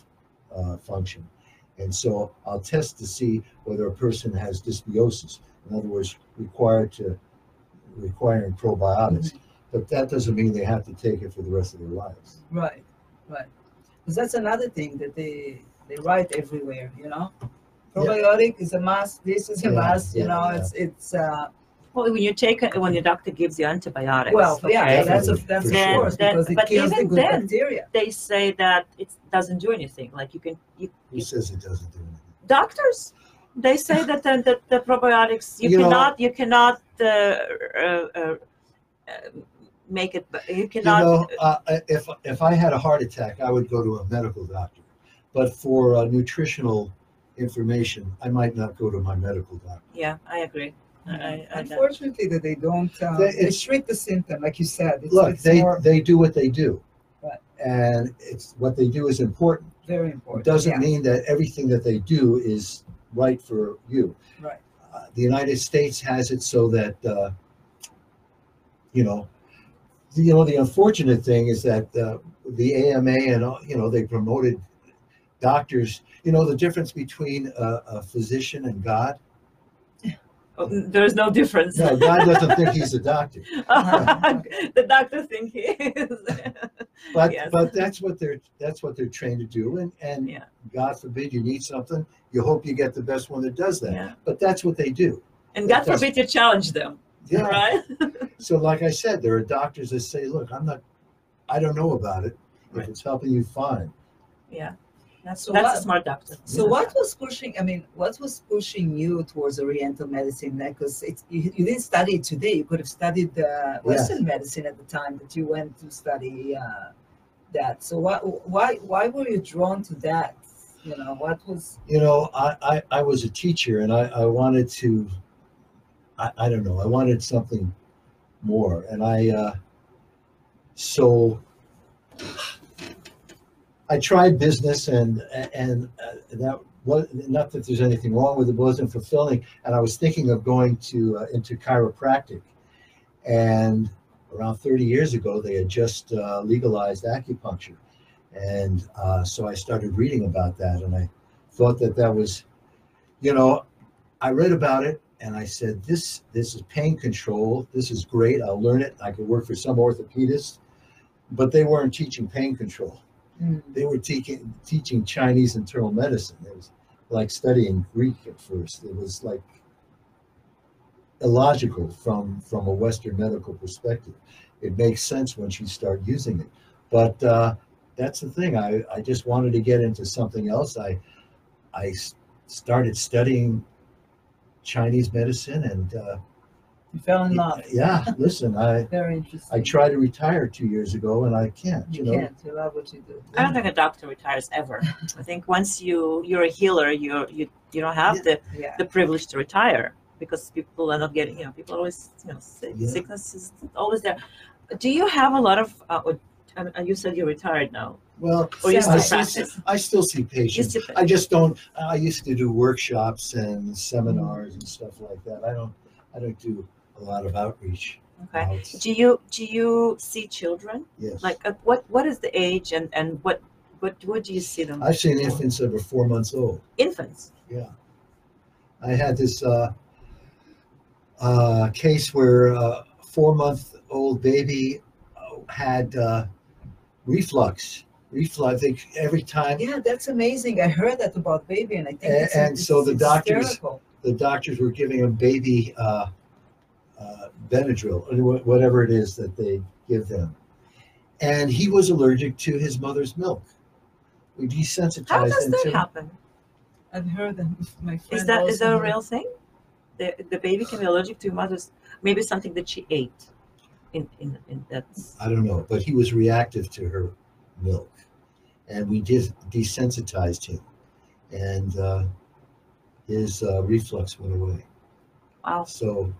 uh, function, and so I'll test to see whether a person has dysbiosis. In other words, required to requiring probiotics. But that doesn't mean they have to take it for the rest of their lives. Right, right. Because that's another thing that they they write everywhere. You know, Yeah. probiotic is a must. This is a Yeah, must. You yeah, know, yeah. it's it's. uh Well, when you take it, when your doctor gives you antibiotics. Well, yeah, okay, that's of that's for of course Then- because it but kills the even good then- bacteria. they say that it doesn't do anything. Like you can, you, Who says it doesn't do anything? doctors, they say that the, the, the probiotics you, You know- cannot, you cannot uh, uh, uh, uh, make it. You cannot. You know, uh, if if I had a heart attack, I would go to a medical doctor. But for uh, nutritional information, I might not go to my medical doctor. yeah, I agree. I, I, I, Unfortunately, that they don't. Uh, They- they, it's- treat the symptom, like you said. It's, Look, it's they more they do what they do, Right. and it's what they do is important. very It important. doesn't yeah. mean that everything that they do is right for you. Right. Uh, the United States has it so that uh, you know, the, you know, the unfortunate thing is that uh, the AMA and you know they promoted doctors. You know the difference between a, a physician and God. Oh, there's no difference. No, God doesn't think he's a doctor, *laughs* the doctor think he is. *laughs* but Yes. but that's what they're that's what they're trained to do. And and Yeah. God forbid you need something, you hope you get the best one that does that. yeah. But that's what they do. And God forbid you challenge them, Yeah. right? *laughs* So, like I said, there are doctors that say, "Look, I'm not, I don't know about it. If Right. it's helping you, fine." yeah. That's, So that's what- a smart doctor. So what was pushing? I mean, what was pushing you towards Oriental medicine? Because it's you, you didn't study it today. You could have studied uh, Western medicine at the time that you went to study uh, that. So why why why were you drawn to that? You know, what was You know, I I, I was a teacher, and I I wanted to, I I don't know, I wanted something more, and I uh, so I tried business, and and uh, that was not that there's anything wrong with it, wasn't fulfilling, and I was thinking of going to uh, into chiropractic, and around 30 years ago they had just uh, legalized acupuncture, and uh, so I started reading about that, and I thought that that was, you know, I read about it and I said, this this is pain control. This is great. I'll learn it. I could work for some orthopedist, but they weren't teaching pain control. They were teaching teaching Chinese internal medicine. It was like studying Greek at first. It was like illogical from from a Western medical perspective. It makes sense once you start using it, but uh, that's the thing. I I just wanted to get into something else. I I started studying Chinese medicine, and uh, you fell in love? yeah, listen, I *laughs* Very interesting. I tried to retire two years ago, and I can't. You You, know, can't. You love what you do. I don't think a doctor retires ever. I think once you you're a healer, you you you don't have the Yeah. the privilege to retire because people are not getting you know people always you know sick, Yeah. sickness is always there. Do you have a lot of? Uh, you said you're retired now. well, Or you I still still, practice? see, I still see patients. still- I just don't. I used to do workshops and seminars and stuff like that. I don't. I don't do a lot of outreach. Okay. now. Do you do you see children? yes. Like uh, what what is the age and and what what what do you see them? I've seen infants that were four months old. Infants. Yeah. I had this uh, uh, case where a four month old baby uh, had uh, reflux. Reflux. They, every time Yeah, that's amazing. I heard that about baby, and I think A- it's, and it's, so the it's doctors- hysterical. the doctors were giving a baby uh, uh, Benadryl, or whatever it is that they give them. And he was allergic to his mother's milk. We desensitized him. How does that to happen? I've heard that my friend. Is that is that a real thing? The the baby can be allergic to mother's maybe something that she ate. In in, in that's I don't know, but he was reactive to her milk. and we just desensitized him, and uh, his uh, reflux went away. Wow. So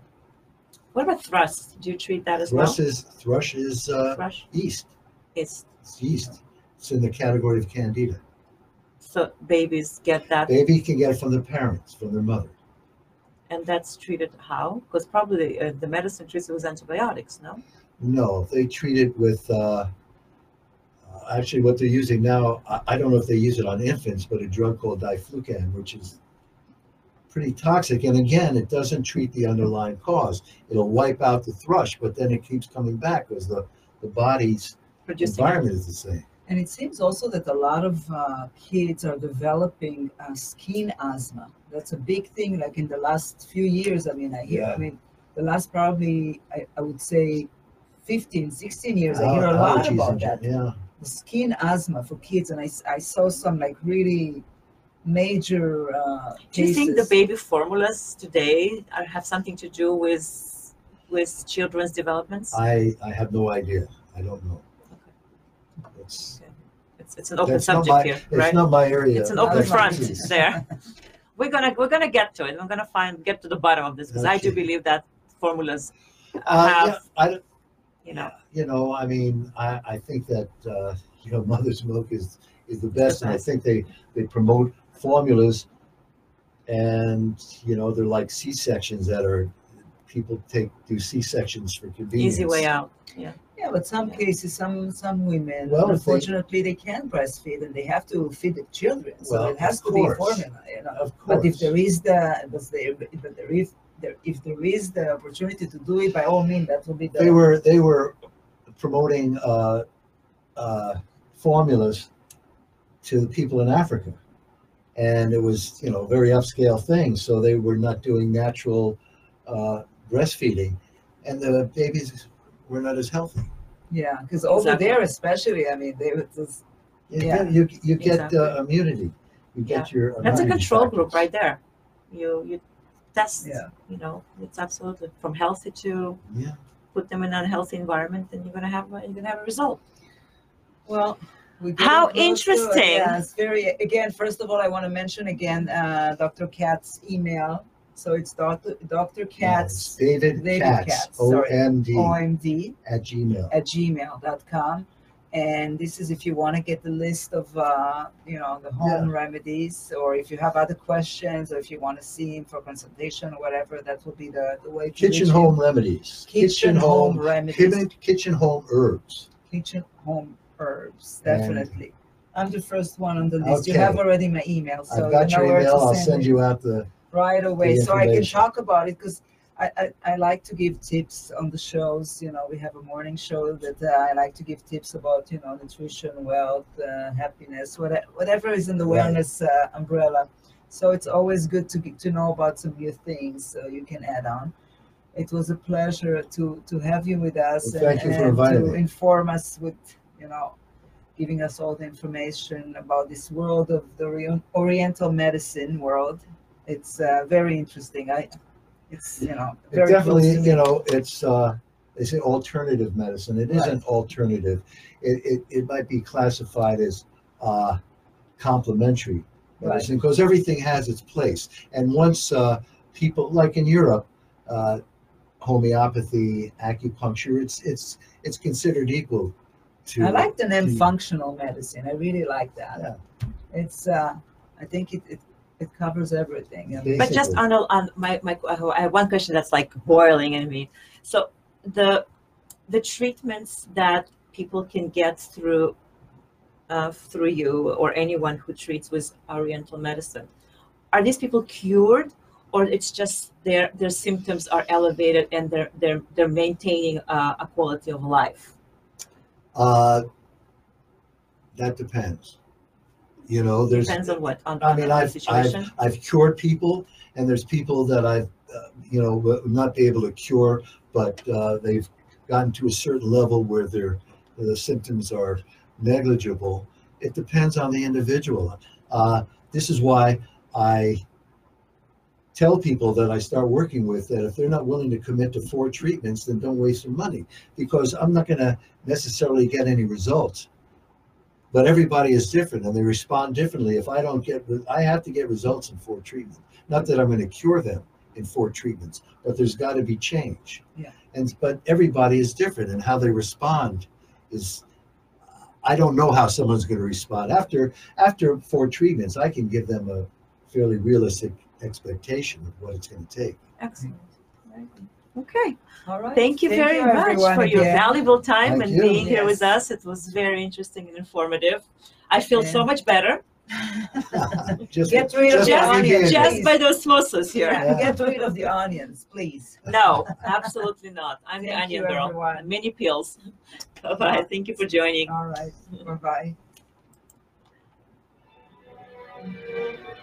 What about thrush? Do you treat that as thrush well? is thrush is uh, Thrush. yeast. It's It's yeast. It's in the category of candida. so babies get that, Baby can get it from their parents, from their mother. and that's treated how? Because probably uh, the medicine treats it with antibiotics. No. No, they treat it with. Uh, uh, actually, what they're using now, I, I don't know if they use it on infants, but a drug called diflucan, which is pretty toxic. And again, it doesn't treat the underlying cause. It'll wipe out the thrush, but then it keeps coming back because the the body's environment is the same. And it seems also that a lot of uh, kids are developing uh, skin asthma. That's a big thing. Like in the last few years, I mean, I hear, Yeah. I mean, the last probably, I, I would say 15, 16 years, I hear a lot about that. Yeah. The skin asthma for kids. And I, I saw some like really major uh, Do you think the baby formulas today are, have something to do with with children's developments? I I have no idea. I don't know. It's It's, it's an open subject my here, it's right? not my area. It's an of open front expertise. there. *laughs* We're gonna we're gonna get to it. We're gonna find get to the bottom of this because I do believe that formulas Uh, have yeah, I, you know you know, I mean, I, I think that, uh, you know, *laughs* mother's milk is, is the best. And I think they, they promote formulas and, you know, they're like C-sections that are, people take, do C-sections for convenience. easy way out. Yeah, Yeah but some cases, some some women, Well, if they- unfortunately, they, can't breastfeed and they have to feed the children. So Well, it has of to be formula, you know. Of But if there is the, but there, but there is, there, if there is the opportunity to do it, by all means, that will be the. They were, they were promoting, uh, uh, formulas to the people in Africa. And it was, you know, very upscale thing. So they were not doing natural, uh, breastfeeding and the babies were not as healthy. Yeah, because over Exactly. there, especially, I mean, they would just, You Yeah. get, you, you get uh, immunity. You get your. That's a immunity control group right there. You you test. Yeah. You know, it's absolutely from healthy to Yeah. put them in an unhealthy environment, and you're gonna have you're gonna have a result. well. We get How close to it. interesting. Yeah, it's very, again, first of all, I want to mention again, uh, Dr. Katz's email. So it's Dr. Dr. Yeah, it's Katz, David David Katz, Katz, O sorry. M D OMD. at Gmail. at gmail.com and this is if you want to get the list of uh, you know the home remedies or if you have other questions or if you want to see him for consultation or whatever that will be the, the way to Kitchen reach him. home remedies. kitchen, home, remedies Kitchen, kitchen home herbs. kitchen home herbs And- definitely. I'm the first one on the list. You have already my email so I've got you know your email. to I'll send send you out the. right away. the so i can talk about it because I, I, I like to give tips on the shows. You know we have a morning show that uh, i like to give tips about you know nutrition wealth uh, happiness whatever, whatever is in the wellness uh, umbrella. So it's always good to get to know about some new things so you can add on. It was a pleasure to to have you with us Well, thank and, you for and inviting to me. inform us with you know giving us all the information about this world of the Ori- oriental medicine world it's uh, very interesting i it's you know It definitely, close to me. you know, it's uh, they say alternative medicine. It Right. isn't alternative. It, it it might be classified as uh, complementary medicine because everything has its place. And once uh, people, like in Europe, uh, homeopathy, acupuncture, it's it's it's considered equal to. I like the name to- functional medicine. I really like that. Yeah. It's uh, I think it, it it covers everything. you. But just Basically. on a, on my my I have one question that's like boiling in me. So the the treatments that people can get through uh, through you or anyone who treats with Oriental medicine, are these people cured, or it's just their their symptoms are elevated and they're they're they're maintaining uh, a quality of life? Uh, that depends. You know, there's. Depends on what on, I mean, the I've, situation. I've, I've cured people, and there's people that I've, uh, you know, not be able to cure, but uh, they've gotten to a certain level where their the symptoms are negligible. It depends on the individual. Uh, this is why I tell people that I start working with that if they're not willing to commit to four treatments, then don't waste their money because I'm not going to necessarily get any results but everybody is different and they respond differently. If I don't get, I have to get results in four treatments. Not that I'm going to cure them in four treatments, but there's got to be change. Yeah. And but everybody is different, and how they respond is. I don't know how someone's going to respond after after four treatments. I can give them a fairly realistic expectation of what it's going to take. Excellent. Okay. All right. Thank you very much everyone, for your again. valuable time Thank and you. being here with us. It was very interesting and informative. I feel so much better *laughs* just Get rid of just the for you onion, being here. just please. by the osmosis here. Yeah, get rid of the onions, please. No, absolutely not. I'm the onion girl. everyone. Many pills. *laughs* Bye bye. Thank you for joining. All right. Bye bye.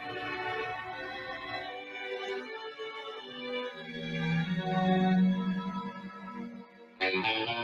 Thank you.